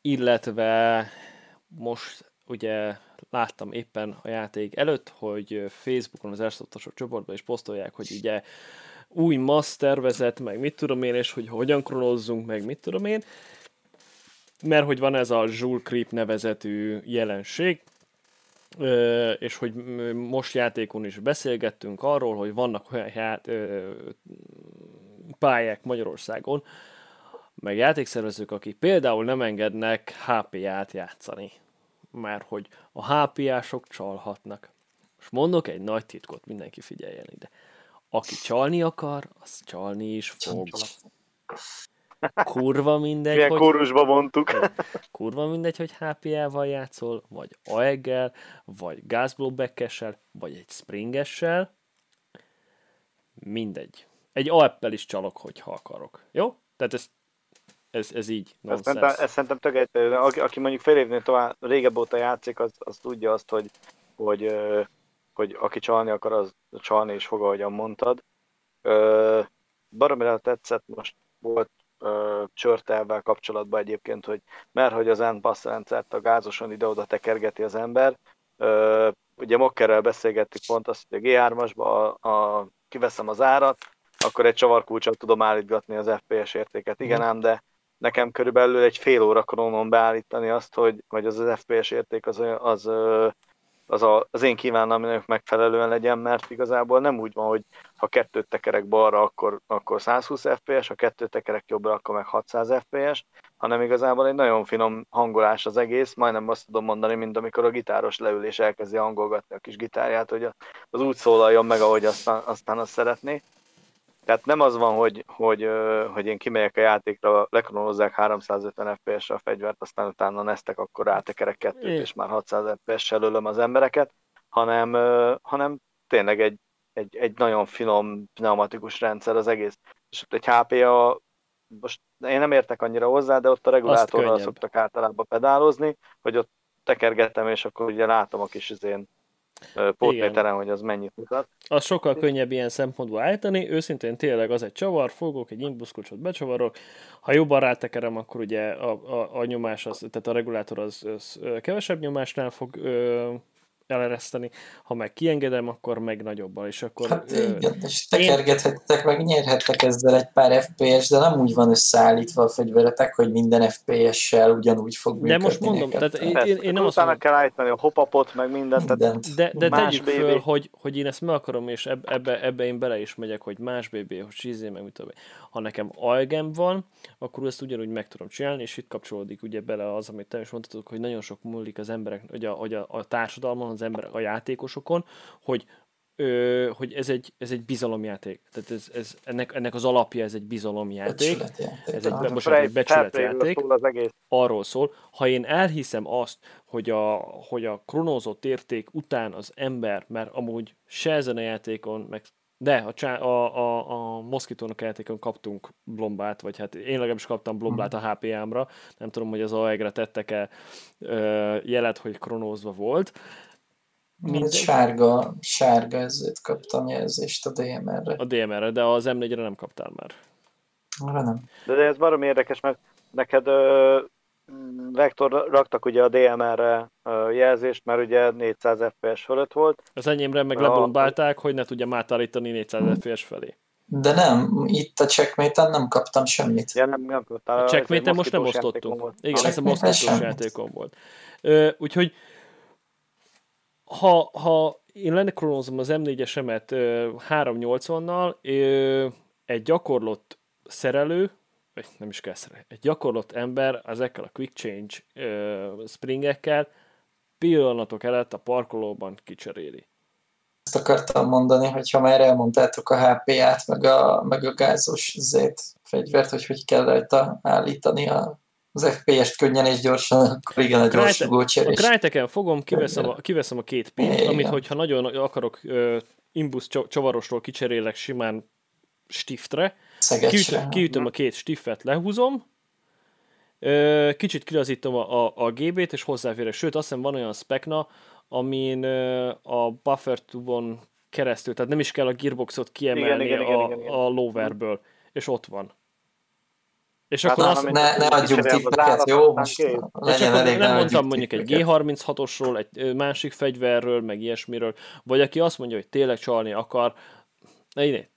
illetve most ugye láttam éppen a játék előtt, hogy Facebookon az Airsoftosok csoportban is posztolják, hogy ugye új mass tervezet, meg mit tudom én, és hogy hogyan kronózzunk, meg mit tudom én, mert hogy van ez a Joule Creep nevezetű jelenség, és hogy most játékon is beszélgettünk arról, hogy vannak olyan ját, pályák Magyarországon, meg játékszervezők, akik például nem engednek HP-át játszani mert hogy a HPA-sok csalhatnak. És mondok egy nagy titkot, mindenki figyeljen ide. Aki csalni akar, az csalni is fog. Kurva mindegy, Milyen hogy... kórusba mondtuk. Kurva mindegy, hogy HPA-val játszol, vagy AEG-gel, vagy gázblowback vagy egy springessel. Mindegy. Egy alppel is csalok, hogyha akarok. Jó? Tehát ezt ez, ez így. Ez szerintem, ez szerintem tök egyszerű. Aki, aki mondjuk fél évnél tovább, régebb óta játszik, az, az tudja azt, hogy, hogy, hogy aki csalni akar, az csalni is fog, ahogyan mondtad. Baromira tetszett, most volt csörtelvel kapcsolatban egyébként, hogy mert hogy az N-Pass rendszert a gázoson ide-oda tekergeti az ember. Ugye Mokkerrel beszélgettük pont azt, hogy a G3-asba a, a, kiveszem az árat, akkor egy csavarkulcsal tudom állítgatni az FPS értéket. Igen mhm. ám, de nekem körülbelül egy fél óra kronon beállítani azt, hogy, hogy az az FPS érték az, az, az az a, az én kívánalmnak megfelelően legyen, mert igazából nem úgy van, hogy ha kettőt tekerek balra, akkor, akkor 120 fps, ha kettőt tekerek jobbra, akkor meg 600 fps, hanem igazából egy nagyon finom hangolás az egész, majdnem azt tudom mondani, mint amikor a gitáros leül és elkezdi hangolgatni a kis gitárját, hogy az úgy szólaljon meg, ahogy aztán, aztán azt szeretné. Tehát nem az van, hogy, hogy, hogy én kimegyek a játékra, lekronozzák 350 FPS-re a fegyvert, aztán utána neztek, akkor rátekerek kettőt, é. és már 600 FPS-sel ölöm az embereket, hanem, hanem tényleg egy, egy, egy nagyon finom pneumatikus rendszer az egész. És ott egy HPA, most én nem értek annyira hozzá, de ott a regulátorral szoktak általában pedálozni, hogy ott tekergetem, és akkor ugye látom a kis izén pótméteren, hogy az mennyit mutat. Az sokkal könnyebb ilyen szempontból állítani, őszintén tényleg az egy csavar, fogok, egy imbuszkulcsot becsavarok, ha jobban rátekerem, akkor ugye a, a, a nyomás, az, tehát a regulátor az, az kevesebb nyomásnál fog ö, elereszteni, ha meg kiengedem, akkor meg nagyobban, és akkor... Hát igen, és tekergethettek, én... meg nyerhettek ezzel egy pár FPS, de nem úgy van összeállítva a fegyveretek, hogy minden FPS-sel ugyanúgy fog működni. De most mondom, tehát én, én, én nem azt mondom... kell állítani a hopapot, meg mindent. mindent. De, de tegyük föl, hogy, hogy én ezt meg akarom, és ebbe, ebbe én bele is megyek, hogy más BB, hogy csízé, meg mit tudom Ha nekem algem van, akkor ezt ugyanúgy meg tudom csinálni, és itt kapcsolódik ugye bele az, amit te is mondtad, hogy nagyon sok múlik az emberek, hogy a, hogy a, a társadalmon, az emberek, a játékosokon, hogy ö, hogy ez egy, ez egy bizalomjáték. Tehát ez, ez, ennek, ennek az alapja ez egy bizalomjáték. Ez egy, most egy becsületjáték. Az. Arról szól, ha én elhiszem azt, hogy a, hogy a kronózott érték után az ember, mert amúgy se ezen a játékon, meg de a, a, a, a Moszkitónak játékon kaptunk blombát, vagy hát én legalábbis kaptam blombát a HPM-ra, nem tudom, hogy az AEG-re tettek-e jelet, hogy kronózva volt. Mindegy. Sárga, sárga ezért kaptam jelzést a DMR-re. A DMR-re, de az M4-re nem kaptál már. Arra nem. De, de ez barom érdekes, mert neked ö, Vektor raktak ugye a DMR-re jelzést, mert ugye 400 FPS fölött volt. Az enyémre meg lebombálták, hogy ne tudjam átállítani 400 FPS felé. De nem, itt a checkmate nem kaptam semmit. Ja, nem, nem kaptál. A checkmate most nem osztottunk. Igen, ez a moszkítós játékon volt. Ö, úgyhogy ha, ha én lekronozom az M4-esemet 380-nal, egy gyakorlott szerelő, vagy nem is kell szerelő, egy gyakorlott ember ezekkel a quick change springekkel pillanatok előtt a parkolóban kicseréli. Ezt akartam mondani, hogy ha már elmondtátok a HP-át, meg a, meg a gázos zét fegyvert, hogy hogy kell rajta állítani a az FPS-t könnyen és gyorsan, akkor igen, a gyors A Crytek-en fogom, kiveszem a, kiveszem a két pint, igen. amit hogyha nagyon akarok uh, imbusz csavarosról kicserélek simán stiftre, kiütöm, kiütöm a két stifet, lehúzom, uh, kicsit kilazítom a, a, a GB-t, és hozzáférek. Sőt, azt hiszem van olyan spekna, amin uh, a buffer tubon keresztül, tehát nem is kell a gearboxot kiemelni igen, igen, a, igen, igen. a lowerből, és ott van. És hát akkor azt, ne, ne adjunk tippeket, jó? Most legyen elég, nem mondtam mondjuk egy G36-osról, egy másik fegyverről, meg ilyesmiről, vagy aki azt mondja, hogy tényleg csalni akar, én,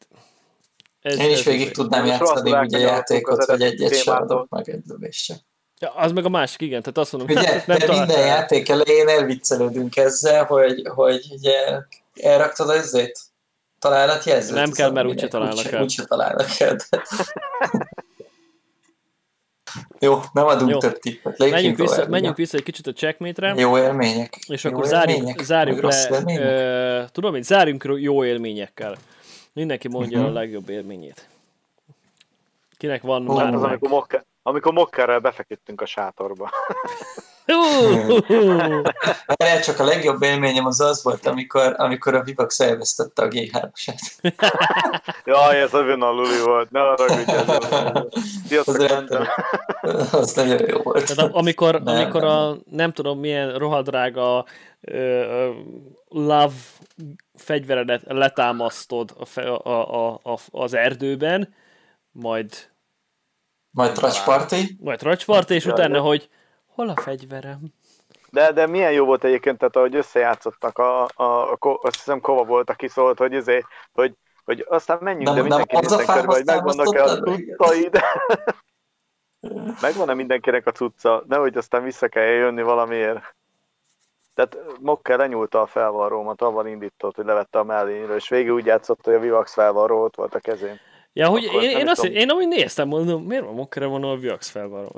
ez, Én is végig tudnám játszani ugye játékot, vagy egyet sem adok meg egy lövéssel. Ja, az meg a másik, igen, tehát azt mondom, ugye, hát, nem minden találtál. játék elején elviccelődünk ezzel, hogy, hogy ugye elraktad ezért találatjelzőt? Nem kell, mert úgyse találnak el. Úgyse találnak el. Jó, nem adunk Jó. több tippet. menjünk vissza, menjünk vissza egy kicsit a checkmate-re. Jó élmények. És jó akkor zárjunk, zárjunk le. Uh, tudom, hogy zárjunk jó élményekkel. Mindenki mondja uh-huh. a legjobb élményét. Kinek van uh, már az, amikor, mokka, amikor mokkerrel befeküdtünk a sátorba. Erre csak a legjobb élményem az az volt, amikor, amikor a Vivax elvesztette a G3-asát. Jaj, ez a a Luli volt, ne arra az, az nagyon jó volt. Tehát amikor, nem, amikor nem. a nem tudom milyen rohadrága uh, love fegyveredet letámasztod a, fe, a, a, a, az erdőben, majd majd tracsparti. Majd tracsparti, és utána, hogy Hol a fegyverem? De, de milyen jó volt egyébként, tehát ahogy összejátszottak, a, a, a, azt hiszem Kova volt, aki szólt, hogy, izé, hogy, hogy aztán menjünk, nem, de mindenki nézzen körbe, hogy megvannak-e a cuccaid. Megvan-e mindenkinek a cucca, nehogy aztán vissza kell jönni valamiért. Tehát Mokker lenyúlta a felvarrómat, avval indított, hogy levette a mellényről, és végül úgy játszott, hogy a Vivax felvarró ott volt a kezén. Ja, hogy Akkor én, én, azt, tudom. én amúgy néztem, mondom, miért van Mokkere van a Viax felvaró?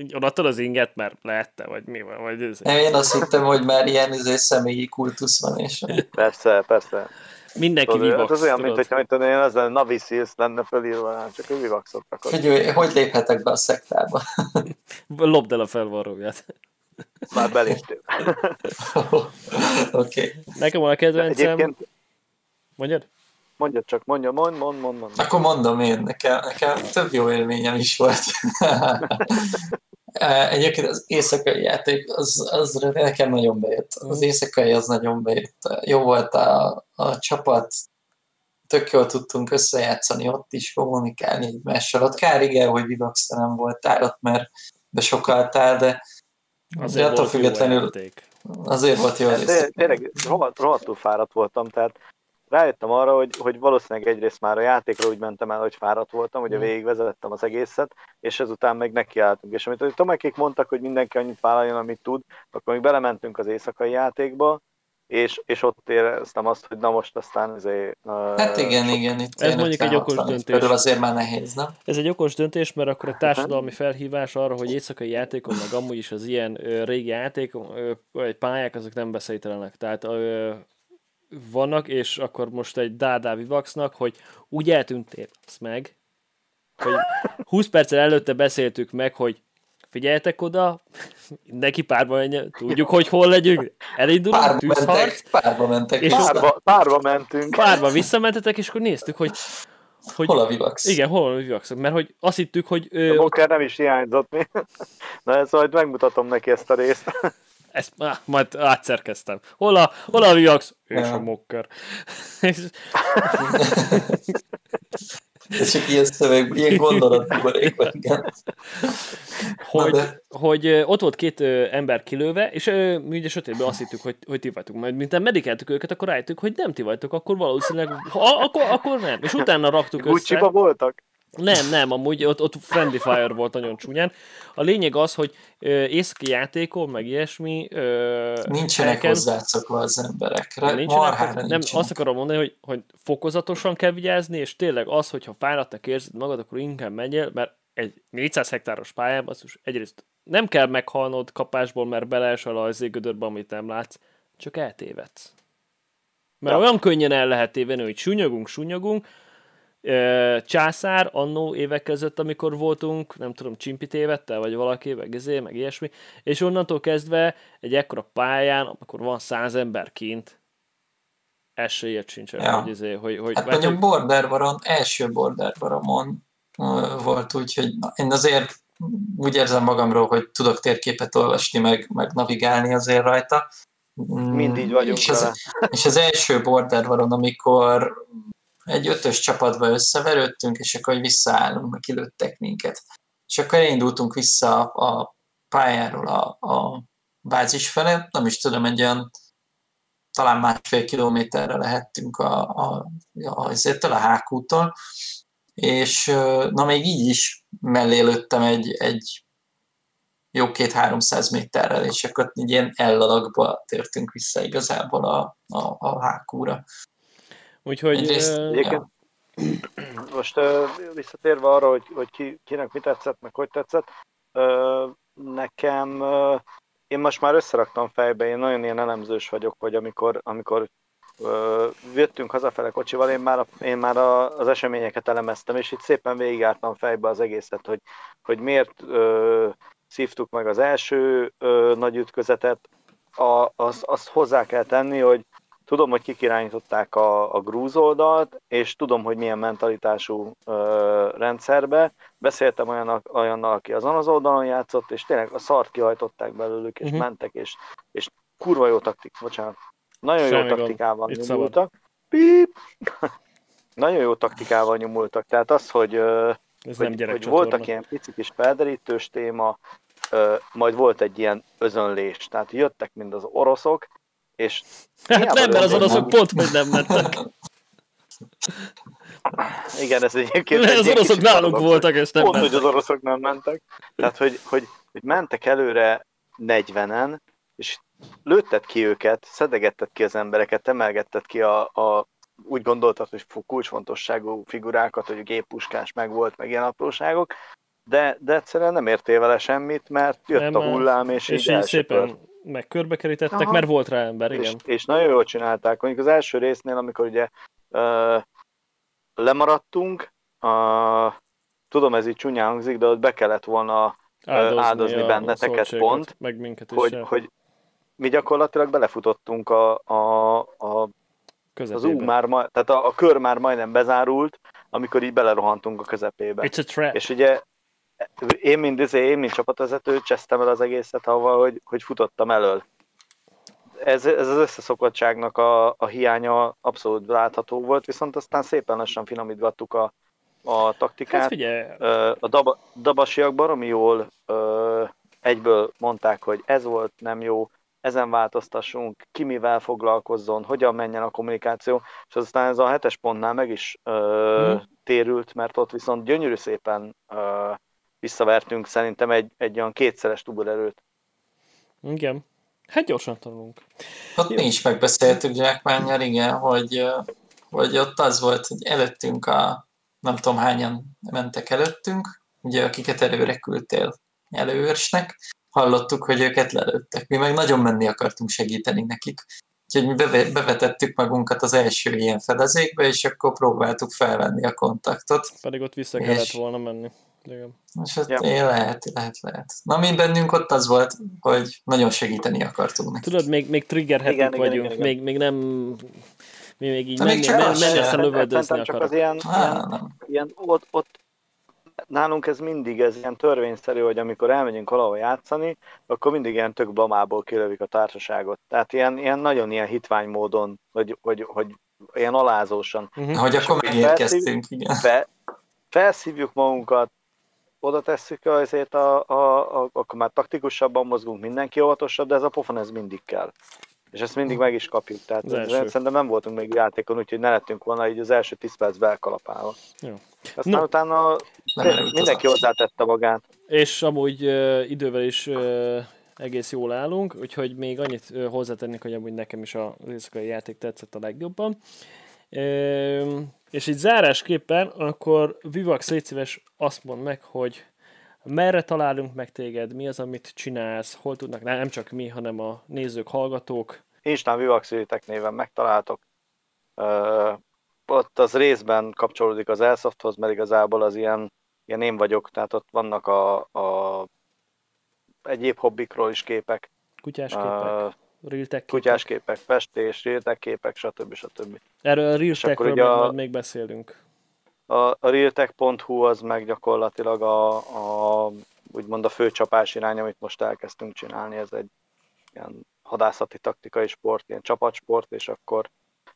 Így odaadtad az inget, mert lehette, vagy mi van, vagy ez. Nem, én azt hittem, hogy már ilyen izé, személyi kultusz van, és Persze, persze. Mindenki Tudod, hát Vivax, az olyan, tudod. mint hogy mit tudom én, az a Navi Seals lenne fölírva, hát csak ő Vivaxot rakott. Figyelj, hogy léphetek be a szektába? Lopd el a felvarróját. Már beléptél. Oké. Okay. Nekem van a kedvencem, Egyébként, mondjad? mondja csak, mondja, mond, mond, mond, mond. Akkor mondom én, nekem, nekem több jó élményem is volt. Egyébként az éjszakai játék, az, az nekem nagyon bejött. Az éjszakai az nagyon bejött. Jó volt a, a csapat, tök jól tudtunk összejátszani ott is, kommunikálni egymással. Ott kár igen, hogy Vivax nem voltál ott, mert besokaltál, de Azért attól függetlenül azért volt jó Hát Tényleg rohadt- rohadtul fáradt voltam, tehát rájöttem arra, hogy, hogy valószínűleg egyrészt már a játékra úgy mentem el, hogy fáradt voltam, ugye Mm. végigvezettem az egészet, és ezután meg nekiálltunk. És amit a Tomekék mondtak, hogy mindenki annyit vállaljon, amit tud, akkor még belementünk az éjszakai játékba, és, és ott éreztem azt, hogy na most aztán azért... Hát igen, igen, itt Ez mondjuk egy 50-60 okos döntés. Körül azért már nehéz, nem? Ez egy okos döntés, mert akkor a társadalmi felhívás arra, hogy éjszakai játékon, meg amúgy is az ilyen ö, régi játék, ö, vagy pályák, azok nem beszélytelenek. Tehát ö, vannak, és akkor most egy Dádá Vivaxnak, hogy úgy eltűntél azt meg, hogy 20 perccel előtte beszéltük meg, hogy figyeljetek oda, neki párba menjen, tudjuk, hogy hol legyünk, elindulunk, Párba tűzharc, mentek, párba mentek. És Párba, párba mentünk. párba visszamentetek, és akkor néztük, hogy, hogy Hol a Vivax? igen, hol van a Vivax, mert hogy azt hittük, hogy A ö, ott Boker nem is hiányzott mi. Na ezt majd megmutatom neki ezt a részt. Ezt ah, majd átszerkeztem. Hol a, hol a Viax? És Ja. a Mokker. Ez csak ilyen szöveg, ilyen gondolatbuborékban, igen. hogy, de- hogy ott volt két ö, ember kilőve, és ö, mi ugye sötétben azt hittük, hogy, hogy ti vagytok. Majd miután medikeltük őket, akkor rájöttük, hogy nem ti vagytok, akkor valószínűleg, ha, akkor, akkor nem. És utána raktuk Gucci-ba össze. voltak? Nem, nem, amúgy ott, ott Friendly Fire volt nagyon csúnyán. A lényeg az, hogy ö, északi játékon, meg ilyesmi... Ö, Nincsenek helyeken- hozzászokva az emberekre. Nincsenek, Marhára nem, nincsenek. azt akarom mondani, hogy, hogy fokozatosan kell vigyázni, és tényleg az, hogyha fáradtnak érzed magad, akkor inkább menjél, mert egy 400 hektáros pályán, basszus, egyrészt nem kell meghalnod kapásból, mert beleesel a gödörbe, amit nem látsz, csak eltévedsz. Mert Ja. olyan könnyen el lehet tévedni, hogy sunyogunk, sunyogunk, Császár annó évek között, amikor voltunk, nem tudom, Csimpi tévedte, vagy valaki, meg ezé, meg ilyesmi, és onnantól kezdve egy ekkora pályán, amikor van száz ember kint, esélyed sincsen, Ja. hogy, ezé, hogy, hogy, Hát mondjuk hogy Border Baron, első Border Baronon ö, volt úgy, hogy na, én azért úgy érzem magamról, hogy tudok térképet olvasni, meg, meg navigálni azért rajta. Mm, Mind így vagyunk és az, és az első Border Baron, amikor egy ötös csapatba összeverődtünk, és akkor visszaállunk, meg kilőttek minket. És akkor elindultunk vissza a, a pályáról a, a bázis felé, nem is tudom, egy olyan talán másfél kilométerre lehettünk a, a, a, azért a hákútól, és na még így is mellé lőttem egy, egy jó két-háromszáz méterrel, és akkor így ilyen ellalakba tértünk vissza igazából a, a, a hákúra. Úgyhogy Egyrészt- ö, Egyébként most uh, visszatérve arra, hogy, hogy ki, kinek mi tetszett, meg hogy tetszett, uh, nekem, uh, én most már összeraktam fejbe, én nagyon ilyen elemzős vagyok, hogy amikor, amikor uh, jöttünk hazafele kocsival, én már, a, én már a, az eseményeket elemeztem, és itt szépen végigjártam fejbe az egészet, hogy, hogy miért uh, szívtuk meg az első uh, nagy ütközetet, a, azt, azt hozzá kell tenni, hogy tudom, hogy kik irányították a, a grúz oldalt, és tudom, hogy milyen mentalitású ö, rendszerbe. Beszéltem olyan, olyannal, aki azon az oldalon játszott, és tényleg a szart kihajtották belőlük, és uh-huh. mentek, és, és kurva jó taktik, bocsánat. Nagyon Semmi jó taktikával nyomultak. Píp! Nagyon jó taktikával nyomultak. Tehát az, hogy, ö, ez nem hogy, hogy gyerekcsatorna. voltak ilyen pici kis felderítős téma, ö, majd volt egy ilyen özönlés. Tehát jöttek mind az oroszok, és Hát nem, mert az oroszok pont, hogy nem mentek. Igen, ez egyébként Mert egy az oroszok paradox, voltak, és nem Pont, hogy mentek. az oroszok nem mentek. Tehát, hogy, hogy, hogy mentek előre 40-en, és lőtted ki őket, szedegetted ki az embereket, emelgetted ki a, a úgy gondoltad, hogy kulcsfontosságú figurákat, hogy géppuskás meg volt, meg ilyen apróságok, de, de egyszerűen nem értél vele semmit, mert jött Nem, a hullám, és, És így így szépen meg körbekerítettek, Aha. mert volt rá ember, És, igen. és nagyon jól csinálták. Mondjuk az első résznél, amikor ugye ö, lemaradtunk, uh, tudom ez így csúnyán hangzik, de ott be kellett volna, áldozni a benneteket szoltséget, pont, Meg minket is hogy, hogy mi gyakorlatilag belefutottunk a, a, a, az ú már, ma, tehát a, a kör már majdnem bezárult, amikor így belerohantunk a közepébe. It's a trap. És ugye én, mint, izé, én, mint csapatvezető, csesztem el az egészet avval, hogy, hogy futottam elől. Ez, ez az összeszokottságnak a, a hiánya abszolút látható volt, viszont aztán szépen lassan finomítgattuk a, a taktikát. Hát figyelj, a daba, dabasiak baromi jól egyből mondták, hogy ez volt nem jó, ezen változtassunk, ki mivel foglalkozzon, hogyan menjen a kommunikáció, és aztán ez a hetes pontnál meg is ö, Mhm. térült, mert ott viszont gyönyörű szépen ö, visszavertünk szerintem egy, egy olyan kétszeres tuborerőt. igen. Hát gyorsan tanulunk. Ott Jó. mi is megbeszéltük Jackmánnyal, igen, hogy, hogy ott az volt, hogy előttünk a nem tudom hányan mentek előttünk, ugye akiket előre küldtél előőrsnek, hallottuk, hogy őket lelőttek. Mi meg nagyon menni akartunk segíteni nekik. Úgyhogy mi beve- bevetettük magunkat az első ilyen fedezékbe, és akkor próbáltuk felvenni a kontaktot. Pedig ott vissza És- kellett volna menni. Igen. És hát Ja. lehet, lehet, lehet. Na mi bennünk ott az volt, hogy nagyon segíteni akartunk nekik. Tudod, még, még trigger Igen, happy igen, vagyunk, igen, igen. még, még nem... Mi még így menni, csak menni, az menni se. aztán lövöldözni csak az ilyen, ilyen, Á, nem. ilyen ott, ott nálunk ez mindig ez ilyen törvényszerű, hogy amikor elmegyünk valahol játszani, akkor mindig ilyen tök blamából kilövik a társaságot. Tehát ilyen, ilyen nagyon ilyen hitvány módon, hogy, hogy, hogy ilyen alázósan. Uh-huh. Hogy akkor akkor megérkeztünk, igen. Fe, felszívjuk magunkat, oda tesszük azért, a, a, a, akkor már taktikusabban mozgunk, mindenki óvatosabb, de ez a pofon ez mindig kell. És ezt mindig meg is kapjuk. Tehát Az ez, első. szerintem nem voltunk még játékon, úgyhogy ne lettünk volna így az első 10 percben elkalapálva. Jó. Aztán No. utána mindenki hozzátette magát. És amúgy uh, idővel is uh, egész jól állunk, úgyhogy még annyit uh, hozzátennék, hogy amúgy nekem is az éjszakai játék tetszett a legjobban. Uh, és így zárásképpen akkor Vivax légy szíves azt mond meg, hogy merre találunk meg téged, mi az, amit csinálsz, hol tudnak, nem csak mi, hanem a nézők, hallgatók. Instán Vivaxilitek néven megtaláltok. Ö, ott az részben kapcsolódik az Airsofthoz, mert igazából az ilyen, ilyen én vagyok, tehát ott vannak a, a egyéb hobbikról is képek, Kutyás képek, Ö, képek. kutyás képek, festés, rétek képek, stb. stb. Erről a ugye még, a- majd még beszélünk. A, a realtech.hu az meg gyakorlatilag a, a úgymond a főcsapás irány, amit most elkezdtünk csinálni, ez egy ilyen hadászati taktikai sport, ilyen csapatsport, és akkor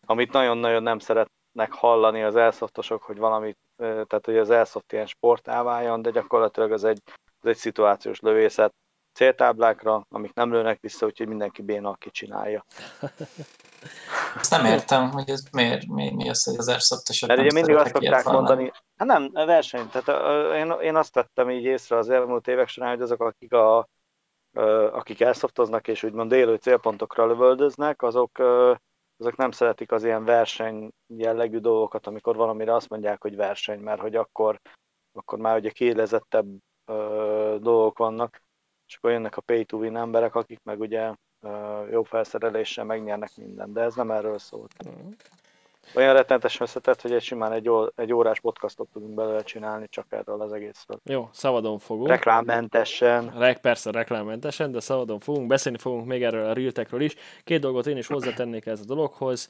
amit nagyon-nagyon nem szeretnek hallani az elszoftosok, hogy valamit, ö, tehát hogy az airsoft ilyen sportá váljon, de gyakorlatilag az egy, az egy szituációs lövészet céltáblákra, amik nem lőnek vissza, úgyhogy mindenki béna, aki csinálja. Azt nem értem, hogy ez miért, mi, mi az, hogy az airsoftosak Mert nem ugye mindig azt szokták mondani, hát nem, verseny, tehát én, én azt vettem így észre az elmúlt évek során, hogy azok, akik, a, akik elszoftoznak és úgymond élő célpontokra lövöldöznek, azok, azok nem szeretik az ilyen verseny jellegű dolgokat, amikor valamire azt mondják, hogy verseny, mert hogy akkor, akkor már ugye kiélezettebb dolgok vannak, és akkor jönnek a pay to win emberek, akik meg ugye jó felszereléssel megnyernek mindent, de ez nem erről szólt. Olyan rettenetes összetett, hogy egy simán egy, ó- egy órás podcastot tudunk belőle csinálni csak erről az egészről. Jó, szabadon fogunk. Reklámmentesen. Rek, persze reklámmentesen, de szabadon fogunk, beszélni fogunk még erről a Realtekről is. Két dolgot én is hozzátennék ez a dologhoz.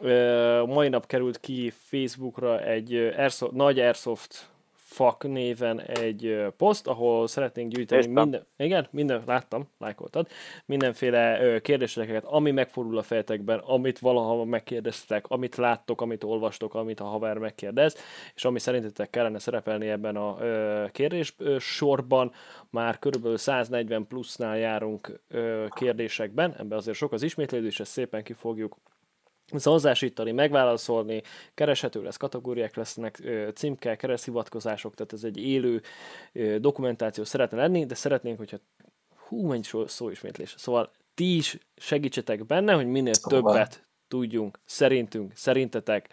Ö, Mai nap került ki Facebookra egy Airsoft, nagy Airsoft fak néven egy poszt, ahol szeretnénk gyűjteni Néztem. minden, igen, minden, láttam, lájkoltad, mindenféle ö, kérdéseket, ami megfordul a fejetekben, amit valaha megkérdeztek, amit láttok, amit olvastok, amit a haver megkérdez, és ami szerintetek kellene szerepelni ebben a ö, kérdés ö, sorban, már körülbelül 140 plusznál járunk ö, kérdésekben, ebben azért sok az ismétlődés, ezt szépen ki fogjuk szavazásítani, megválaszolni, kereshető lesz, kategóriák lesznek, címke, kereszthivatkozások, tehát ez egy élő dokumentáció szeretne lenni, de szeretnénk, hogyha hú, mennyi szó, szóismétlés. Szóval ti is segítsetek benne, hogy minél Szóval. többet tudjunk, szerintünk, szerintetek,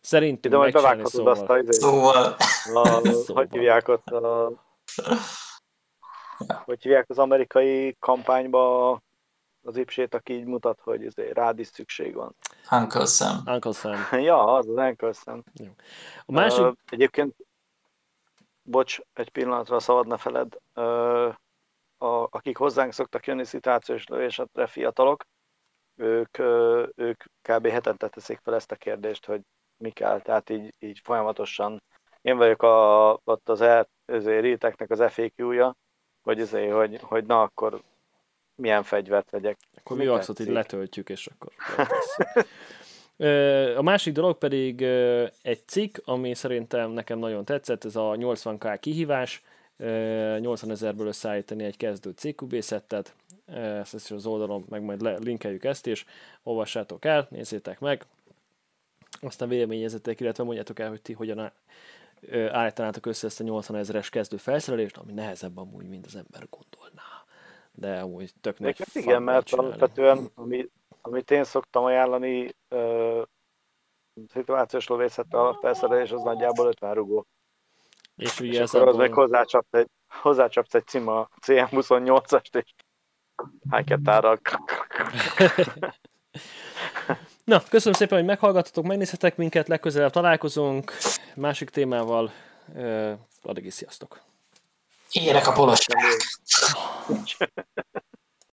szerintünk De majd megcsinálni, bevághatod szóval. azt a, izét, Szóval, a, Szóval. hogy hívják ott a, hogy hívják az amerikai kampányba az ipsét, aki így mutat, hogy izé, rád is szükség van. Uncle Sam. Uncle Sam. Ja, az az Ankelsen. A másik, Uh, egyébként, bocs, egy pillanatra a szabad ne feled, uh, a, akik hozzánk szoktak jönni szituációs lövésetre fiatalok, ők, uh, ők kb. hetente teszik fel ezt a kérdést, hogy mi kell, tehát így, így folyamatosan. Én vagyok a, ott az e, azért réteknek az FAQ-ja, hogy, azért, hogy, hogy na akkor milyen fegyvert vegyek. akkor mi arcot így letöltjük, és akkor A másik dolog pedig egy cikk, ami szerintem nekem nagyon tetszett, ez a 80k kihívás, Ö, 80 ezerből összeállítani egy kezdő CQB szettet, Ö, ezt is az oldalon, meg majd le, linkeljük ezt is, olvassátok el, nézzétek meg, aztán véleményezetek, illetve mondjátok el, hogy ti hogyan állítanátok össze ezt a 80 ezeres kezdő felszerelést, ami nehezebb amúgy, mint az ember gondolná. De amúgy tök nagy igen, mert csinálni. alapvetően, ami, amit én szoktam ajánlani, uh, szituációs lövészettel a felszerelés az nagyjából 50 rugó. És És ugye akkor az ezzel hozzácsapsz egy, hozzácsapsz egy cima CM28-ast, és hányketárral. Na, köszönöm szépen, hogy meghallgattatok, megnézhetek minket, legközelebb találkozunk, másik témával, Ö, addig is sziasztok! Érek a polosság.